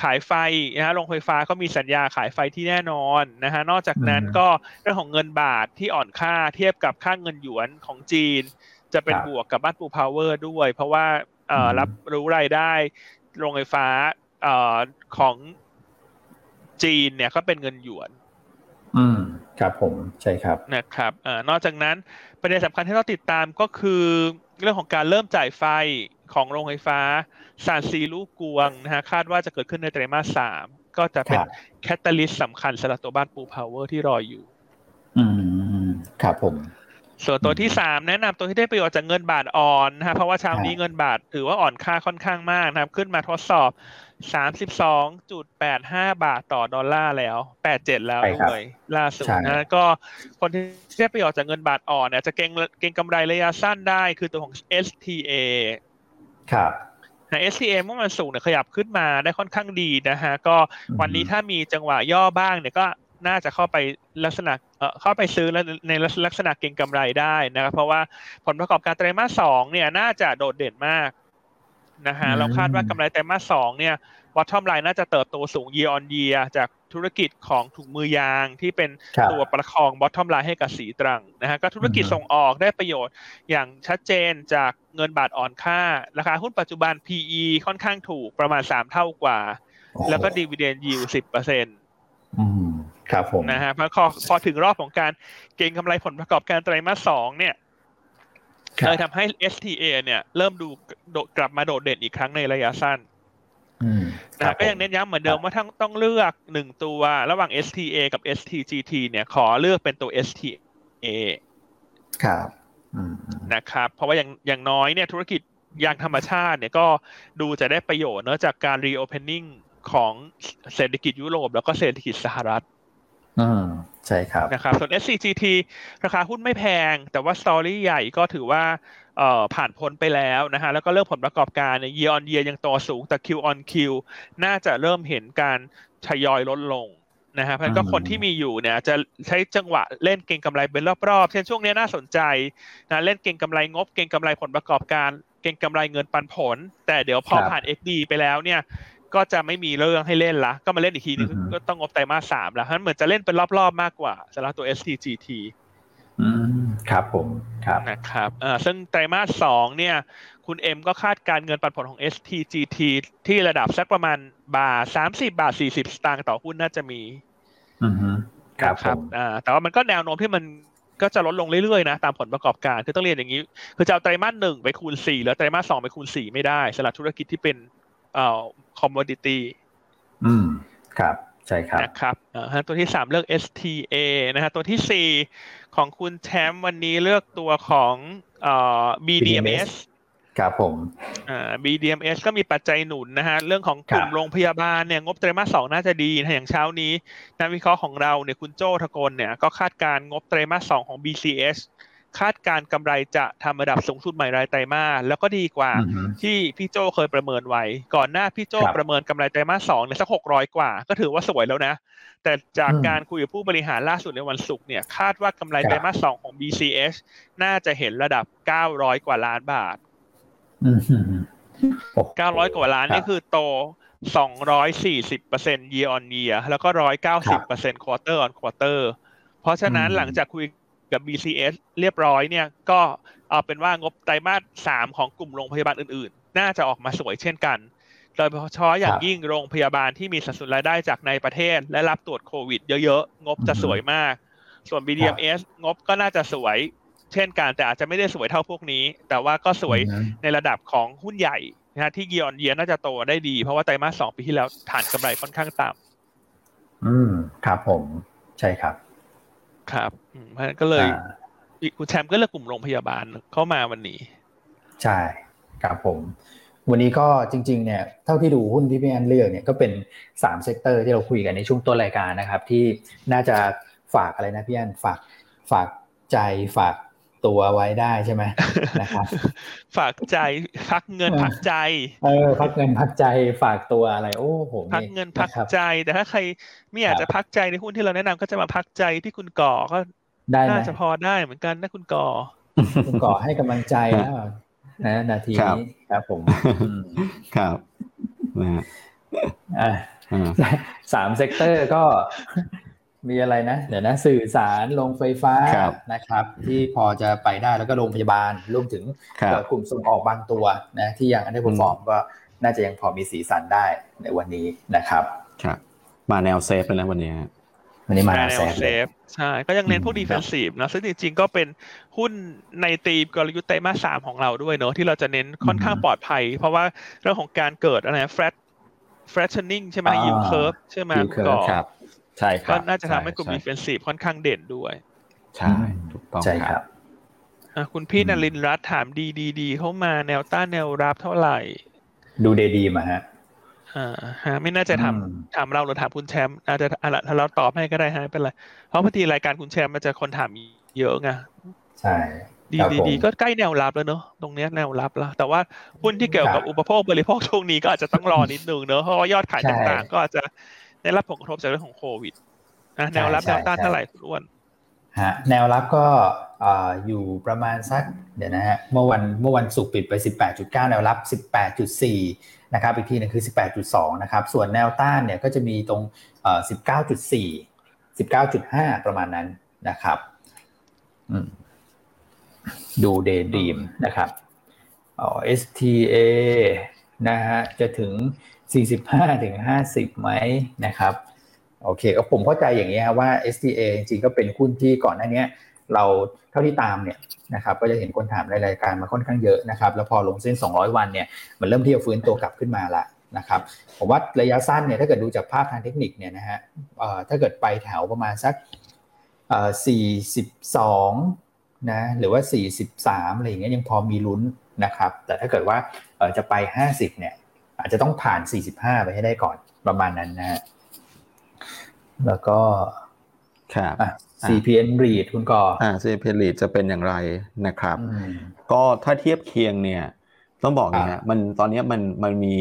ขายไฟนะฮะโรงไฟฟ้าก็มีสัญญาขายไฟที่แน่นอนนะฮะนอกจากนั้นก็เรื่องของเงินบาทที่อ่อนค่าเทียบกับค่าเงินหยวนของจีน จะเป็นบวกกับบ้านปูพาวเวอร์ด้วย เพราะว่ารับรู้รายได้โรงไฟฟ้าของจีนเนี่ยก็เป็นเงินหยวน อืมครับผมใช่ครับนะครับอนอกจากนั้นประเด็นสำคัญที่เราติดตามก็คือเรื่องของการเริ่มจ่ายไฟของโรงไฟฟ้าซานซีลู่กวงนะฮะคาดว่าจะเกิดขึ้นในไตรมาสสามก็จะเป็น catalyst สำคัญสำหรับตัวบ้านปู เพาเวอร์ที่รออยู่ อืมครับผม ส่วนตัวที่สามแนะนำตัวที่ได้ประโยชน์จากเงินบาทอ่อนนะฮะเพราะว่าเช้านี้เงินบาทถือว่าอ่อนค่าค่อนข้างมากนะครับ ขึ้นมาทดสอบสามสิบสองจุดแปดห้าบาทต่อดอลลาร์แล้วแปดเจ็ดแล้วด้วยล่าสุดนะก็คนที่ได้ประโยชน์จากเงินบาทอ่อนเนี่ยจะเก็งเก็งกำไรระยะสั้นได้คือตัวของ STA ครับนะ STA เมื่อมันสูงเนี่ยขยับขึ้นมาได้ค่อนข้างดีนะฮะก็วันนี้ถ้ามีจังหวะย่อบ้างเนี่ยก็ น่าจะเข้าไปลักษณะเอ่อเข้าไปซื้อแล้วในลักษณะเก็งกำไรได้นะครับ เพราะว่าผลประกอบการไตรมาสสองเนี่ยน่าจะโดดเด่นมากนะฮะเราคาดว่ากำไรไตรมาสสองเนี่ย bottom line น่าจะเติบโตสูง year on year จากธุรกิจของถุงมือยางที่เป็นตัวประคอง bottom line ให้กับศรีตรังนะฮะก็ธุรกิจส่งออกได้ประโยชน์อย่างชัดเจนจากเงินบาทอ่อนค่า ราคาหุ้นปัจจุบัน PE ค่อนข้างถูกประมาณสามเท่ากว่า แล้วก็ดีเวเดนยิวสิบเปอร์เซ็นต์ ครับผมนะฮะพอพอถึงรอบของการเก็งกำไรผลประกอบการไตรมาสสองเนี่ยเลยทำให้ STA เนี่ย เริ่มดูกลับมาโดดเด่นอีกครั้งในระยะสั้นนะก็ยังเน้นย้ำเหมือนเดิมว่าทั้งต้องเลือกหนึ่งตัวระหว่าง STA กับ STGT เนี่ย ขอเลือกเป็นตัว STA ครับนะครับ เพราะว่าอย่างอย่างน้อยเนี่ยธุรกิจยางธรรมชาติเนี่ยก็ดูจะได้ประโยชน์เนอะจากการ reopening ของเศรษฐกิจยุโรปแล้วก็เศรษฐกิจสหรัฐ อืมใช่ครับนะครับส่วน SCGT ราคาหุ้นไม่แพง แต่ว่าสตอรี่ใหญ่ก็ถือว่าเอ่อผ่านพ้นไปแล้วนะฮะแล้วก็เรื่องผลประกอบการเนี่ย year on year ยังโตสูงแต่ Q on Q น่าจะเริ่มเห็นการทยอยลดลงนะฮะเพราะก็คนที่มีอยู่เนี่ยจะใช้จังหวะเล่นเก่งกำไรเป็นรอบๆ เช่นช่วงนี้น่าสนใจนะเล่นเก่งกำไรงบเก่งกำไรผลประกอบการ เก่งกำไรเงินปันผล แต่เดี๋ยวพอผ่าน XD ไปแล้วเนี่ย ก็จะไม่มีเรื่องให้เล่นละ ก็มาเล่นอีกทีนึงก็ต้องงบไตรมาสสามแล้วเพราะเหมือนจะเล่นเป็นรอบๆมากกว่าสำหรับตัว STGT อืมครับผมครับนะครับอ่าซึ่งไตรมาสสองเนี่ย คุณเอ็มก็คาดการเงินปันผลของ STGT ที่ระดับสักประมาณบาทสามสิบบาทสี่สิบสตางค์ต่อหุ้นน่าจะมีอืมครับครับอ่าแต่ว่ามันก็แนวโน้มที่มันก็จะลดลงเรื่อยๆนะตามผลประกอบการคือต้องเรียนอย่างนี้ คือจะเอาไตรมาสหนึ่งไปคูณสี่แล้วไตรมาสสองไปคูณสี่ไม่ได้สำหรับธุรกิจที่เป็นเอ่อ คอมมดิตี้อืมครับใช่ครับนะครับอ่าตัวที่สามเลือก STA นะฮะตัวที่สี่ของคุณแชมป์วันนี้เลือกตัวของเอ่อ BDMs ครับผมอ่า BDMs ก็มีปัจจัยหนุนนะฮะเรื่องของกลุ่มโรงพยาบาลเนี่ยงบไตรมาสสองน่าจะดีนะอย่างเช้านี้นักวิเคราะห์ของเราเนี่ยคุณโจ้ทกลเนี่ยก็คาดการงบไตรมาสสองของ BCS คาดการกำไรจะทำระดับสูงสุดใหม่รายไตรมาสแล้วก็ดีกว่าที่พี่โจเคยประเมินไว้ ก่อนหน้าพี่โจประเมินกำไรไตรมาสสองเนี่ยสักหกร้อยกว่า ก็ถือว่าสวยแล้วนะ แต่จากการคุยกับผู้บริหารล่าสุดในวันศุกร์เนี่ยคาดว่ากำไรไตรมาสสองของ BCS น่าจะเห็นระดับเก้าร้อยกว่าล้านบาทเก้าร้อยกว่าล้านนี่คือโตสองร้อยสี่สิบเปอร์เซ็นต์ year on year แล้วก็ร้อยเก้าสิบเปอร์เซ็นต์ quarter on quarter เพราะฉะนั้นหลังจากคุย กับ BCS เรียบร้อยเนี่ยก็เอาเป็นว่างบไตรมาสสามของกลุ่มโรงพยาบาลอื่นๆ น่าจะออกมาสวยเช่นกัน โดยเฉพาะอย่างยิ่งโรงพยาบาลที่มีสัดส่วนรายได้จากในประเทศ และรับตรวจโควิดเยอะๆ งบจะสวยมาก ส่วน BDMs งบก็น่าจะสวย เช่นกันแต่อาจจะไม่ได้สวยเท่าพวกนี้ แต่ว่าก็สวยในระดับของหุ้นใหญ่นะฮะที่เยียร์เยียน่าจะโตได้ดี เพราะว่าไตรมาสสองปีที่แล้วฐานกำไรค่อนข้างต่ำอืมครับผมใช่ครับ ครับเพราะนั้นก็เลยคุณแชมป์ก็เลือกกลุ่มโรงพยาบาลเข้ามาวันนี้ ใช่ครับผม วันนี้ก็จริง ๆ เนี่ย เท่าที่ดูหุ้นที่พี่แอนเลือกเนี่ยก็เป็นสาม sector ที่เราคุยกันในช่วงต้นรายการนะครับ ที่น่าจะฝากอะไรนะพี่แอนฝากฝากใจฝาก ตัวไว้ได้ใช่ไหมนะครับ ฝากใจพักเงินพักใจ เออ พักเงินพักใจฝากตัวอะไรโอ้ผมพักเงินพักใจแต่ถ้าใครไม่อยากจะพักใจในหุ้นที่เราแนะนำก็จะมาพักใจที่คุณก่อก็ได้น่าจะพอได้เหมือนกันนะคุณก่อ คุณก่อให้กำลังใจแล้วนะนาทีนี้ครับผมครับนะอ่าสาม sector ก็ มีอะไรนะเดี๋ยวนะสื่อสารโรงไฟฟ้านะครับ ที่พอจะไปได้แล้วก็โรงพยาบาลรวมถึงกลุ่มส่งออกบางตัวนะที่ยังอันนี้ผมฟอร์มก็น่าจะยังพอมีสีสันได้ในวันนี้นะครับครับมาแนว safe เลยนะวันนี้วันนี้มาแนว safe ใช่ก็ยังเน้นพวก defensive นะซึ่งจริงๆก็เป็นหุ้นในตีมกลยุทธ์ไตรมาสสามของเราด้วยเนอะที่เราจะเน้นค่อนข้างปลอดภัย เพราะว่าเรื่องของการเกิดอะไร flat flattening ใช่ไหม yield curve ใช่ไหมก่อ ใช่ครับก็น่าจะทำให้กลุ่ม de fensive ค่อนข้างเด่นด้วย ใช่ถูกต้องใช่ครับคุณพี่นรินรัตถามดีดีดีเข้ามาแนวต้านแนวรับเท่าไหร่ ดูเดดีมาฮะอ่าฮะไม่น่าจะถามถามเราหรือถามคุณแชมป์อาจจะอะไรถ้าเราตอบให้ก็ได้ฮะเป็นไร เพราะบางทีรายการคุณแชมป์มันจะคนถามเยอะไงใช่ดีดีดีก็ใกล้แนวรับแล้วเนอะตรงเนี้ยแนวรับแล้ว แต่ว่าหุ้นที่เกี่ยวกับอุปโภคบริโภคช่วงนี้ก็อาจจะต้องรอนิดนึงเนอะเพราะว่ายอดขายต่างๆ ก็อาจจะ ได้รับผลกระทบจากเรื่องของโควิดนะแนวรับแนวต้านเท่าไหร่คุณอ้วนฮะแนวรับก็อยู่ประมาณสักเดี๋ยวนะฮะเมื่อวันเมื่อวันศุกร์ปิดไป 18.9 แนวรับ 18.4 นะครับอีกทีนึงคือ 18.2 นะครับ ส่วนแนวต้านเนี่ยก็จะมีตรง 19.4 19.5 ประมาณนั้นนะครับดูเดย์ดีมนะครับอ๋อ STA นะฮะจะถึง 45ถึง50ไหมนะครับโอเคก็ผมเข้าใจอย่างนี้ครว่า STA จริงๆก็เป็นหุ้นที่ก่อนหน้านี้เราเท่าที่ตามเนี่ยนะครับก็จะเห็นคนถามในรายการมาค่อนข้างเยอะนะครับแล้วพอลงเส้น 200 วันเนี่ยมันเริ่มที่จะฟื้นตัวกลับขึ้นมาละนะครับผมว่าระยะสั้นเนี่ยถ้าเกิดดูจากภาพทางเทคนิคเนี่ยนะฮะถ้าเกิดไปแถวประมาณสัก42นะหรือว่า 43อะไรอย่างเงี้ยยังพอมีลุ้นนะครับแต่ถ้าเกิดว่าจะไป 50เนี่ย อาจจะต้องผ่าน 45 ไปให้ได้ก่อนประมาณนั้นนะฮะแล้วก็ครับ CPN read คุณก่ออ่า CPN read จะเป็นอย่างไรนะครับ ก็ถ้าเทียบเคียงเนี่ย ต้องบอกนะฮะมันตอนนี้มันมันมี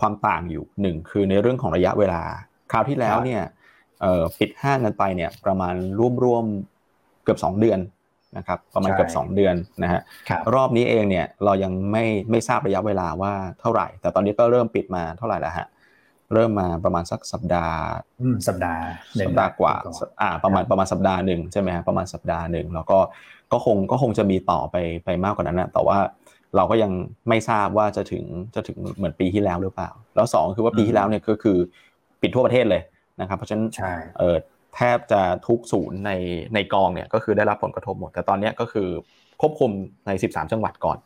ความต่างอยู่หนึ่งคือในเรื่องของระยะเวลา คราวที่แล้วเนี่ยปิดห้างกันไปเนี่ยประมาณร่วมร่วมเกือบสองเดือน นะครับประมาณเกือบสองเดือนนะฮะรอบนี้เองเนี่ยเรายังไม่ไม่ทราบระยะเวลาว่าเท่าไหร่ แต่ตอนนี้ก็เริ่มปิดมาเท่าไหร่แล้วฮะเริ่มมาประมาณสักสัปดาห์สัปดาห์สัปดาห์กว่าอ่าประมาณประมาณสัปดาห์หนึ่งใช่ไหมฮะประมาณสัปดาห์หนึ่งแล้วก็ก็คงก็คงจะมีต่อไปไปมากกว่านั้นนะแต่ว่าเราก็ยังไม่ทราบว่าจะถึงจะถึงเหมือนปีที่แล้วหรือเปล่า แล้วสองคือว่าปีที่แล้วเนี่ยก็คือปิดทั่วประเทศเลยนะครับเพราะฉะนั้นเออ แทบจะทุกศูนย์ในในกองเนี่ยก็คือได้รับผลกระทบหมด แต่ตอนนี้ก็คือควบคุมใน 13 จังหวัดก่อน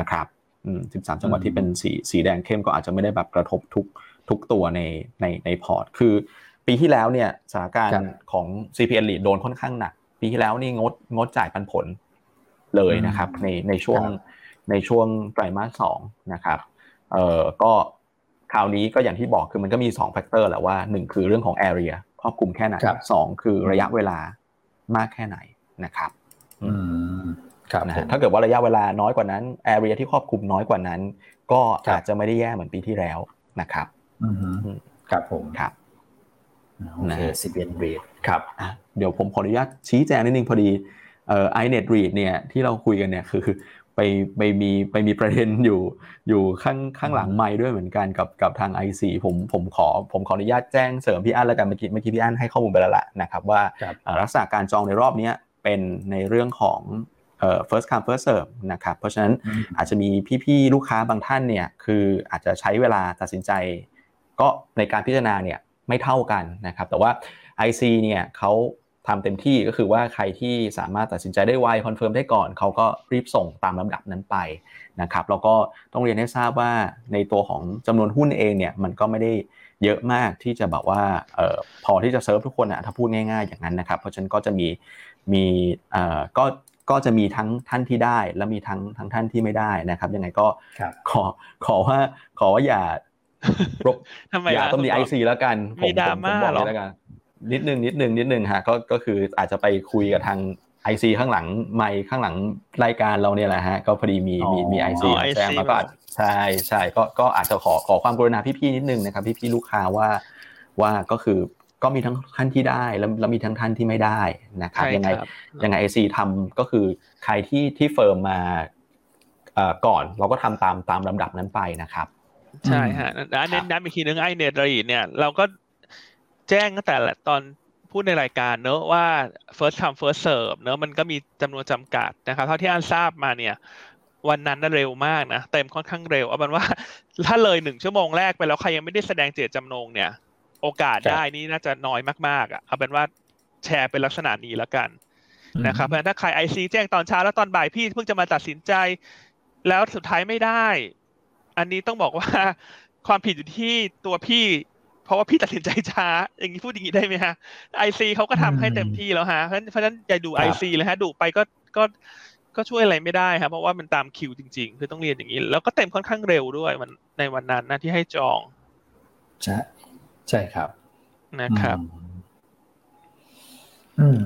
นะครับอืม13จังหวัดที่เป็นสีสีแดงเข้มก็อาจจะไม่ได้แบบกระทบทุกทุกตัวในในในพอร์ต คือปีที่แล้วเนี่ยสถานการณ์ของ CPN ลีดโดนค่อนข้างหนัก ปีที่แล้วนี่งดงดจ่ายปันผลเลยนะครับ ในในช่วงในช่วงไตรมาสสองนะครับเอ่อก็คราวนี้ก็อย่างที่บอกคือมันก็มี2แฟกเตอร์แหละว่าหนึ่งคือเรื่องของ area ครอบคลุมแค่ไหนสองคือระยะเวลามากแค่ไหนนะครับอืมครับนะถ้าเกิดว่าระยะเวลาน้อยกว่านั้น area ที่ครอบคลุมน้อยกว่านั้น ก็อาจจะไม่ได้แย่เหมือนปีที่แล้วนะครับครับผมครับโอเคสิบเอ็ดเรีดครับเดี๋ยวผมขออนุญาตชี้แจงนิดนึงพอดีเอ่อไอเน็ตรีดเนี่ยที่เราคุยกันเนี่ยคือ ไปไปมีไปมีประเด็นอยู่อยู่ข้างข้างหลังไม้ด้วยเหมือนกันกับกับทาง IC ผมผมขอผมขออนุญาตแจ้งเสริมพี่อั้นแล้วกันเมื่อกี้เมื่อกี้พี่อั้นให้ข้อมูลไปแล้วละนะครับว่าลักษณะการจองในรอบนี้เป็นในเรื่องของเอ่อ first come first serve นะครับเพราะฉะนั้นอาจจะมีพี่ๆลูกค้าบางท่านเนี่ยคืออาจจะใช้เวลาตัดสินใจ ก็ในการพิจารณาเนี่ยไม่เท่ากันนะครับแต่ว่า IC เนี่ยเขา ทำเต็มที่ก็คือว่าใครที่สามารถตัดสินใจได้ไว confirm ได้ก่อนเขาก็รีบส่งตามลำดับนั้นไปนะครับแล้วก็ต้องเรียนให้ทราบว่าในตัวของจำนวนหุ้นเองเนี่ยมันก็ไม่ได้เยอะมากที่จะแบบว่าออพอที่จะเซิร์ฟทุกคนอะถ้าพูดง่ายๆอย่างนั้นนะครับ เพราะฉะนั้นก็จะมีมีก็ก็จะมีทั้งท่านที่ได้ และมีทั้งทั้งท่านที่ไม่ได้นะครับ ยังไงก็ขอขอว่าขอว่าอย่ารบอย่าต้องมี ICแล้วกันมีดราม่าหรอแล้วกัน นิดนึงนิดนึงนิดนึงฮะก็ก็คืออาจจะไปคุยกับทาง IC ข้างหลังไมค์ข้างหลังรายการเราเนี่ยแหละฮะก็พอดีมีมีมี IC แจ้งมาก็ใช่ใช่ก็ก็อาจจะขอขอความกรุณาพี่ๆนิดนึงนะครับพี่ๆลูกค้าว่าว่าก็คือก็มีทั้งท่านที่ได้แล้วแล้วมีทั้งท่านที่ไม่ได้นะครับยังไงยังไง IC ทำก็คือใครที่ที่ firm มาก่อนเราก็ทำตามตามลำดับนั้นไปนะครับใช่ฮะแล้วเน้นย้ำอีกทีนึงไอเนตรีเนี่ยเราก็ แจ้งตั้งแต่ตอนพูดในรายการเนอะว่า first come first serve เนอะมันก็มีจำนวนจำกัดนะครับ เท่าที่อันทราบมาเนี่ยวันนั้นน่าเร็วมากนะเต็มค่อนข้างเร็วเอาเป็นว่าถ้าเลยหนึ่งชั่วโมงแรกไปแล้วใครยังไม่ได้แสดงเจตจำนงเนี่ย โอกาสได้นี่น่าจะน้อยมากๆอะเอาเป็นว่าแชร์เป็นลักษณะนี้แล้วกันนะครับเพราะถ้าใครไอซีแจ้งตอนเช้าแล้วตอนบ่ายพี่เพิ่งจะมาตัดสินใจ แล้วสุดท้ายไม่ได้ อันนี้ต้องบอกว่าความผิดอยู่ที่ตัวพี่เพ ราะว่าพี่ตัดสินใจช้า อย่างนี้พูดอย่างนี้ได้ไหมฮะไอซีเขาก็ทำให้เต็มที่แล้วฮะเพราะฉะนั้นอย่าดูไอซีเลยฮะดูไปก็ก็ก็ช่วยอะไรไม่ได้ครับเพราะว่ามันตามคิวจริง ๆ คือต้องเรียนอย่างนี้ แล้วก็เต็มค่อนข้างเร็วด้วยมันในวันนั้นนะที่ให้จองใช่ใช่ครับนะครับ อืม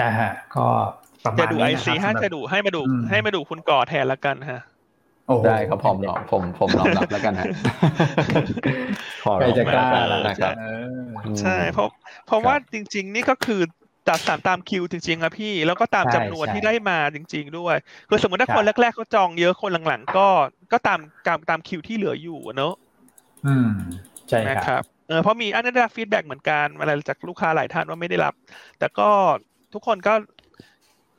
นะฮะก็ประมาณนี้จะดูไอซีห้าจะดูให้มาดู ให้มาดูคุณก่อแทนละกันฮะ ได้ครับผมเนาะผมผมน้อมรับแล้วกันฮะใครจะกล้านะครับใช่เพราะเพราะว่าจริง ๆ นี่ก็คือจัดสรรตามคิวจริงๆอะพี่ แล้วก็ตามจำนวนที่ได้มาจริง ๆ ด้วย คือสมมติถ้าคนแรกๆเขาจองเยอะคนหลังๆ ก็ก็ตามตามตามคิวที่เหลืออยู่เนอะอืมใช่ครับเออเพราะมีอันนั้นได้ feedback เหมือนกันอะไรจากลูกค้าหลายท่านว่าไม่ได้รับ แต่ก็ทุกคนก็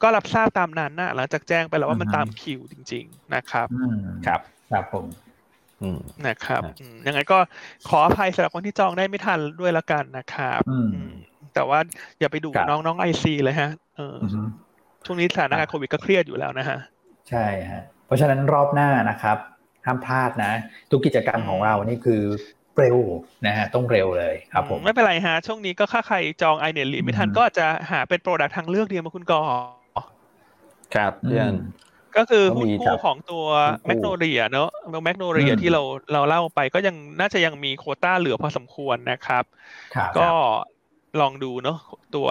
ก็รับทราบตามนั้นนะหลังจากแจ้งไปแล้วว่ามันตามคิวจริง ๆ นะครับครับครับผมนะครับยังไงก็ขออภัยสำหรับคนที่จองได้ไม่ทันด้วยละกันนะครับแต่ว่าอย่าไปดุน้องน้อง IC เลยฮะเออช่วงนี้สถานการณ์โควิดก็เครียดอยู่แล้วนะฮะ ใช่ฮะเพราะฉะนั้นรอบหน้านะครับห้ามพลาดนะ ทุกกิจกรรมของเรานี่คือเร็วนะฮะต้องเร็วเลยครับผม ไม่เป็นไรฮะ ช่วงนี้ก็ถ้าใครจองไอเน็ตลีไม่ทันก็อาจจะหาเป็น product ทางเลือกเดียวมาคุณกอ ครับเพื่อน ก็คือหุ้นกู้ของตัวแมกโนเลียเนอะแมกโนเลียที่เราเราเล่าไปก็ยังน่าจะยังมีโควต้าเหลือพอสมควรนะครับ ก็ลองดูเนอะตัว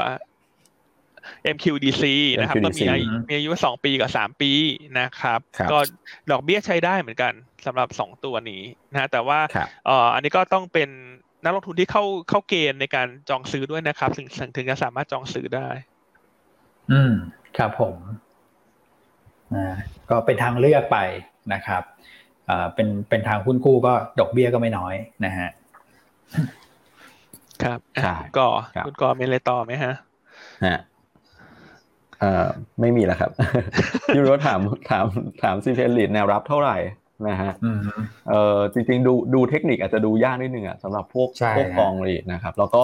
MQDC นะครับก็มีมีอายุสองปีกับสามปีนะครับ ก็ดอกเบี้ยใช้ได้เหมือนกันสำหรับสองตัวนี้นะแต่ว่าเอ่ออันนี้ก็ต้องเป็นนักลงทุนที่เข้าเข้าเกณฑ์ในการจองซื้อด้วยนะครับ ถึงถึงจะสามารถจองซื้อได้ อืม ครับผม นะก็เป็นทางเลือกไปนะครับอ่าเป็นเป็นทางหุ้นกู้ก็ดอกเบี้ยก็ไม่น้อยนะฮะครับก็คุณกอมีอะไรต่อไหมฮะฮะเอ่อไม่มีแล้วครับพี่รู้ถามถามถามซีเพลิตแนวรับเท่าไหร่นะฮะเอ่อจริงๆดูดูเทคนิคอาจจะดูยากนิดนึงอะสำหรับพวกพวกกองเลยนะครับ แล้วก็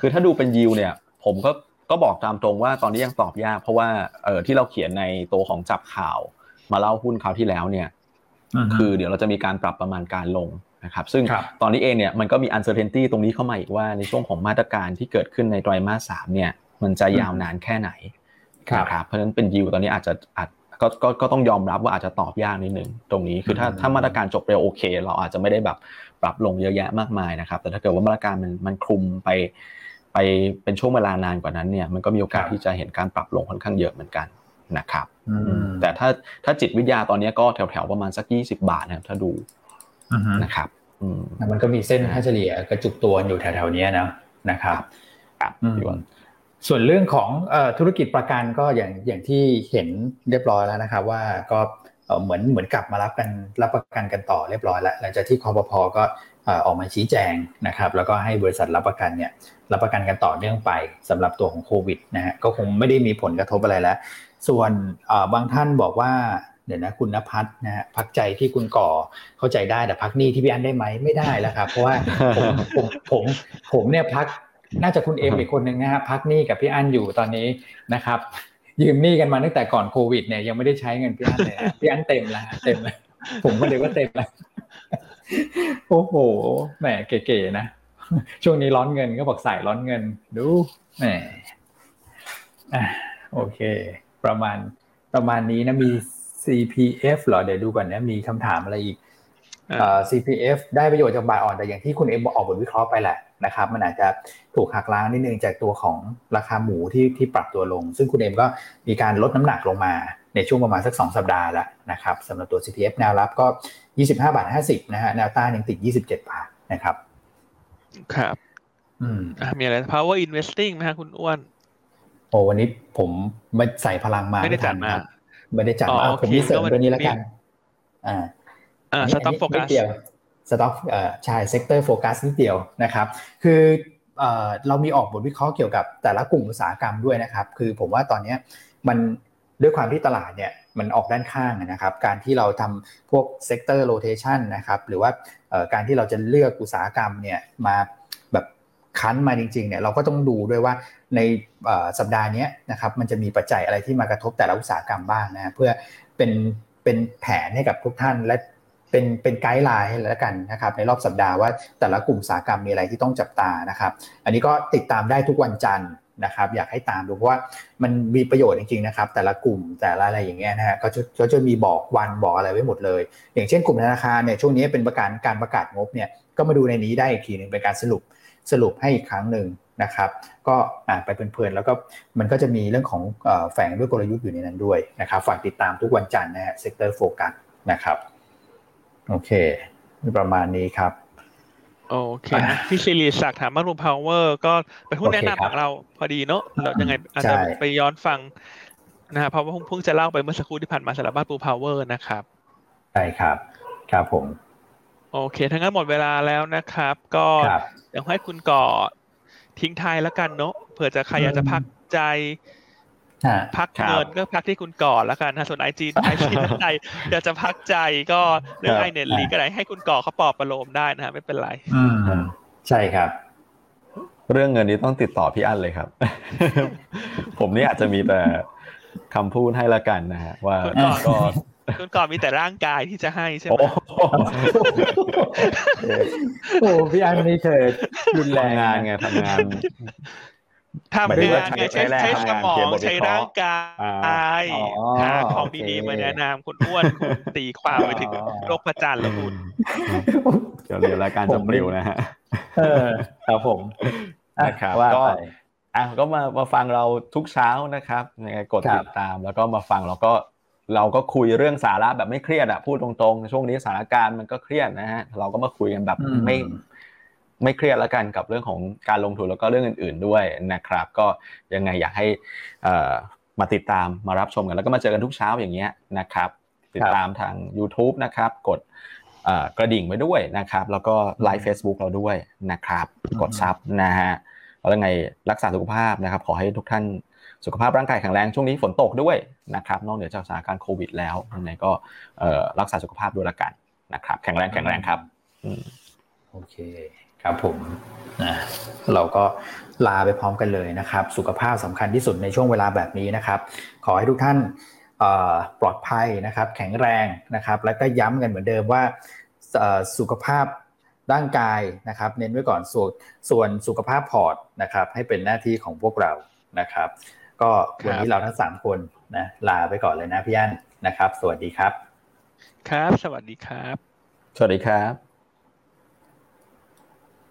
คือถ้าดูเป็นยิวเนี่ย ผมก็ ก็บอกตามตรงว่าตอนนี้ยังตอบยาก เพราะว่าเออที่เราเขียนในตัวของจับข่าว มาเล่าหุ้นคราวที่แล้วเนี่ยคือเดี๋ยวเราจะมีการปรับประมาณการลงนะครับ ซึ่งตอนนี้เองเนี่ยมันก็มี uncertainty ตรงนี้เข้ามาอีกว่าในช่วงของมาตรการที่เกิดขึ้นในไตรมาสสามเนี่ย มันจะยาวนานแค่ไหนนะครับเพราะฉะนั้นเป็นยิวตอนนี้อาจจะอาจก็ก็ก็ต้องยอมรับว่าอาจจะตอบยากนิดนึงตรงนี้คือถ้าถ้ามาตรการจบเร็วโอเค เราอาจจะไม่ได้แบบปรับลงเยอะแยะมากมายนะครับ แต่ถ้าเกิดว่ามาตรการมันมันคลุมไป ไปเป็นช่วงเวลานานกว่านั้นเนี่ยมันก็มีโอกาสที่จะเห็นการปรับลงค่อนข้างเยอะเหมือนกันนะครับแต่ถ้าถ้าจิตวิทยาตอนนี้ก็แถวๆประมาณสักยี่สิบาทนะครับถ้าดูนะครับมันก็มีเส้นค่าเฉลี่ยกระจุกตัวอยู่แถวๆนี้นะนะครับครับส่วนเรื่องของธุรกิจประกันก็อย่างอย่างที่เห็นเรียบร้อยแล้วนะครับ ว่าก็เหมือนเหมือนกลับมารับกันรับประกันกันต่อเรียบร้อยแล้วหลังจากที่คอปพอก็ ออกมาชี้แจงนะครับ แล้วก็ให้บริษัทรับประกันเนี่ยรับประกันกันต่อเนื่องไปสำหรับตัวของโควิดนะฮะก็คงไม่ได้มีผลกระทบอะไรแล้ว ส่วนบางท่านบอกว่าเดี๋ยวนะคุณนภัสนะฮะพักใจที่คุณก่อเข้าใจได้แต่พักนี้ที่พี่อันได้ไหมไม่ได้แล้วครับเพราะว่าผมผมผมผมเนี่ยพักน่าจะคุณเอ็มอีกคนหนึ่งนะฮะพักหนี้กับพี่อันอยู่ตอนนี้นะครับ ยืมหนี้กันมาตั้งแต่ก่อนโควิดเนี่ยยังไม่ได้ใช้เงินพี่อันเลยพี่อันเต็มแล้วเต็มเลยผมก็เลยว่าเต็มแล้ว โอ้โห แหมเก๋ๆนะ ช่วงนี้ร้อนเงินก็บอกใส่ร้อนเงิน ดู แหมอะโอเค ประมาณ ประมาณนี้นะ มี CPF เหรอ เดี๋ยวดูก่อนนะ มีคำถามอะไรอีก CPF ได้ประโยชน์จากบายอ่อน แต่อย่างที่คุณเอ็มออกบทวิเคราะห์ไปแหละนะครับ มันอาจจะถูกหักล้างนิดนึงจากตัวของราคาหมูที่ที่ปรับตัวลง ซึ่งคุณเอ็มก็มีการลดน้ำหนักลงมา ในช่วงประมาณสัก 2 สัปดาห์แล้วนะครับสำหรับตัว CPF แนวรับก็ 25บาท50นะฮะแนวต้านยังติด 27 บาทนะครับ ครับ อืมมีอะไร power investing นะฮะคุณอ้วน โอ้วันนี้ผมไม่ใส่พลังมาไม่ได้จัดมาไม่ได้จัดมาผมมีเสริมตัวนี้แล้วกัน อ่า อ่า stock focus เดียวสต็อกเอ่อใช่ sector focus นิดเดียวนะครับ คือเอ่อเรามีออกบทวิเคราะห์เกี่ยวกับแต่ละกลุ่มอุตสาหกรรมด้วยนะครับ คือผมว่าตอนนี้มัน ด้วยความที่ตลาดเนี่ยมันออกด้านข้างนะครับ การที่เราทำพวก sector rotation นะครับ หรือว่าการที่เราจะเลือกอุตสาหกรรมเนี่ยมาแบบคั้นมาจริงๆเนี่ยเราก็ต้องดูด้วยว่าในสัปดาห์นี้นะครับมันจะมีปัจจัยอะไรที่มากระทบแต่ละอุตสาหกรรมบ้างนะเพื่อเป็นเป็นแผนให้กับทุกท่านและเป็นเป็นไกด์ไลน์ให้แล้วกันนะครับในรอบสัปดาห์ว่าแต่ละกลุ่มอุตสาหกรรมมีอะไรที่ต้องจับตานะครับ อันนี้ก็ติดตามได้ทุกวันจันทร์ นะครับอยากให้ตามดูเพราะว่ามันมีประโยชน์จริงๆนะครับแต่ละกลุ่มแต่ละอะไรอย่างเงี้ยนะฮะก็จะก็จะมีบอกวันบอกอะไรไว้หมดเลย อย่างเช่นกลุ่มธนาคารเนี่ยช่วงนี้เป็นประการการประกาศงบเนี่ยก็มาดูในนี้ได้อีกทีหนึ่งเป็นการสรุปสรุปให้อีกครั้งหนึ่งนะครับ ก็อ่านไปเพลินๆแล้วก็มันก็จะมีเรื่องของแฝงด้วยกลยุทธ์อยู่ในนั้นด้วยนะครับฝากติดตามทุกวันจันทร์นะฮะ sector focus นะครับโอเค ประมาณนี้ครับ โอเคพี่ซิริศักดิ์ถามมา room power ก็เป็นผู้แนะนำของเราพอดีเนาะเรายังไงอาจจะไปย้อนฟังนะครับเพราะว่าเพิ่งจะเล่าไปเมื่อสักครู่ที่ผ่านมาสำหรับบ้านปูพาวเวอร์นะครับใช่ครับครับผม โอเคทั้งนั้นหมดเวลาแล้วนะครับ ก็เดี๋ยวให้คุณก่อทิ้งท้ายแล้วกันเนาะเผื่อจะใครอยากจะพักใจ พักเงินก็พักที่คุณก่อแล้วกันนะส่วนไอจีไอจีใจอยากจะพักใจก็เรื่องไอเน็ตลีก็ได้ให้คุณก่อเขาปลอบประโลมได้นะไม่เป็นไรอืมใช่ครับ เรื่องเงินนี้ต้องติดต่อพี่อั้นเลยครับ ผมนี่อาจจะมีแต่คำพูดให้ละกันนะฮะว่าก็คุณก่อนมีแต่ร่างกายที่จะให้ใช่ไหมโอ้พี่อันนี่เธอรุนแรงงานไงทำงาน ทำงานไงใช้ใช้สมองใช้ร่างกายหาของดีๆมาแนะนำคุณอ้วนคุณตีความไปถึงโรคประจันแล้วคุณเดี๋ยวเรียนรายการจะปลิวนะฮะเออครับผมนะครับก็อะก็มามาฟังเราทุกเช้านะครับยังไงกดติดตามแล้วก็มาฟังเราก็เราก็คุยเรื่องสาระแบบไม่เครียดอะพูดตรงๆ ช่วงนี้สถานการณ์มันก็เครียดนะฮะเราก็มาคุยกันแบบไม่ ไม่เครียดแล้วกันกับเรื่องของการลงทุนแล้วก็เรื่องอื่น ๆด้วยนะครับ ก็ยังไงอยากให้มาติดตามมารับชมกัน แล้วก็มาเจอกันทุกเช้าอย่างเงี้ยนะครับ ติดตามทาง YouTube นะครับ กดกระดิ่งไว้ด้วยนะครับ แล้วก็ไลฟ์เฟซบุ๊กเราด้วยนะครับ กดซับนะฮะแล้วยังไงรักษาสุขภาพนะครับ ขอให้ทุกท่านสุขภาพร่างกายแข็งแรงช่วงนี้ฝนตกด้วยนะครับ นอกเหนือจากสถานการณ์โควิด แล้วยังไงก็รักษาสุขภาพด้วยละกันนะครับ แข็งแรงแข็งแรงครับโอเค ครับผมนะเราก็ลาไปพร้อมกันเลยนะครับ สุขภาพสำคัญที่สุดในช่วงเวลาแบบนี้นะครับ ขอให้ทุกท่านปลอดภัยนะครับ แข็งแรงนะครับ แล้วก็ย้ำกันเหมือนเดิมว่าสุขภาพร่างกายนะครับ เน้นไว้ก่อนส่วนส่วนสุขภาพพอร์ตนะครับ ให้เป็นหน้าที่ของพวกเรานะครับ ก็วันนี้เราทั้งสามคนนะลาไปก่อนเลยนะพี่อั้นนะครับ สวัสดีครับ ครับ สวัสดีครับ สวัสดีครับ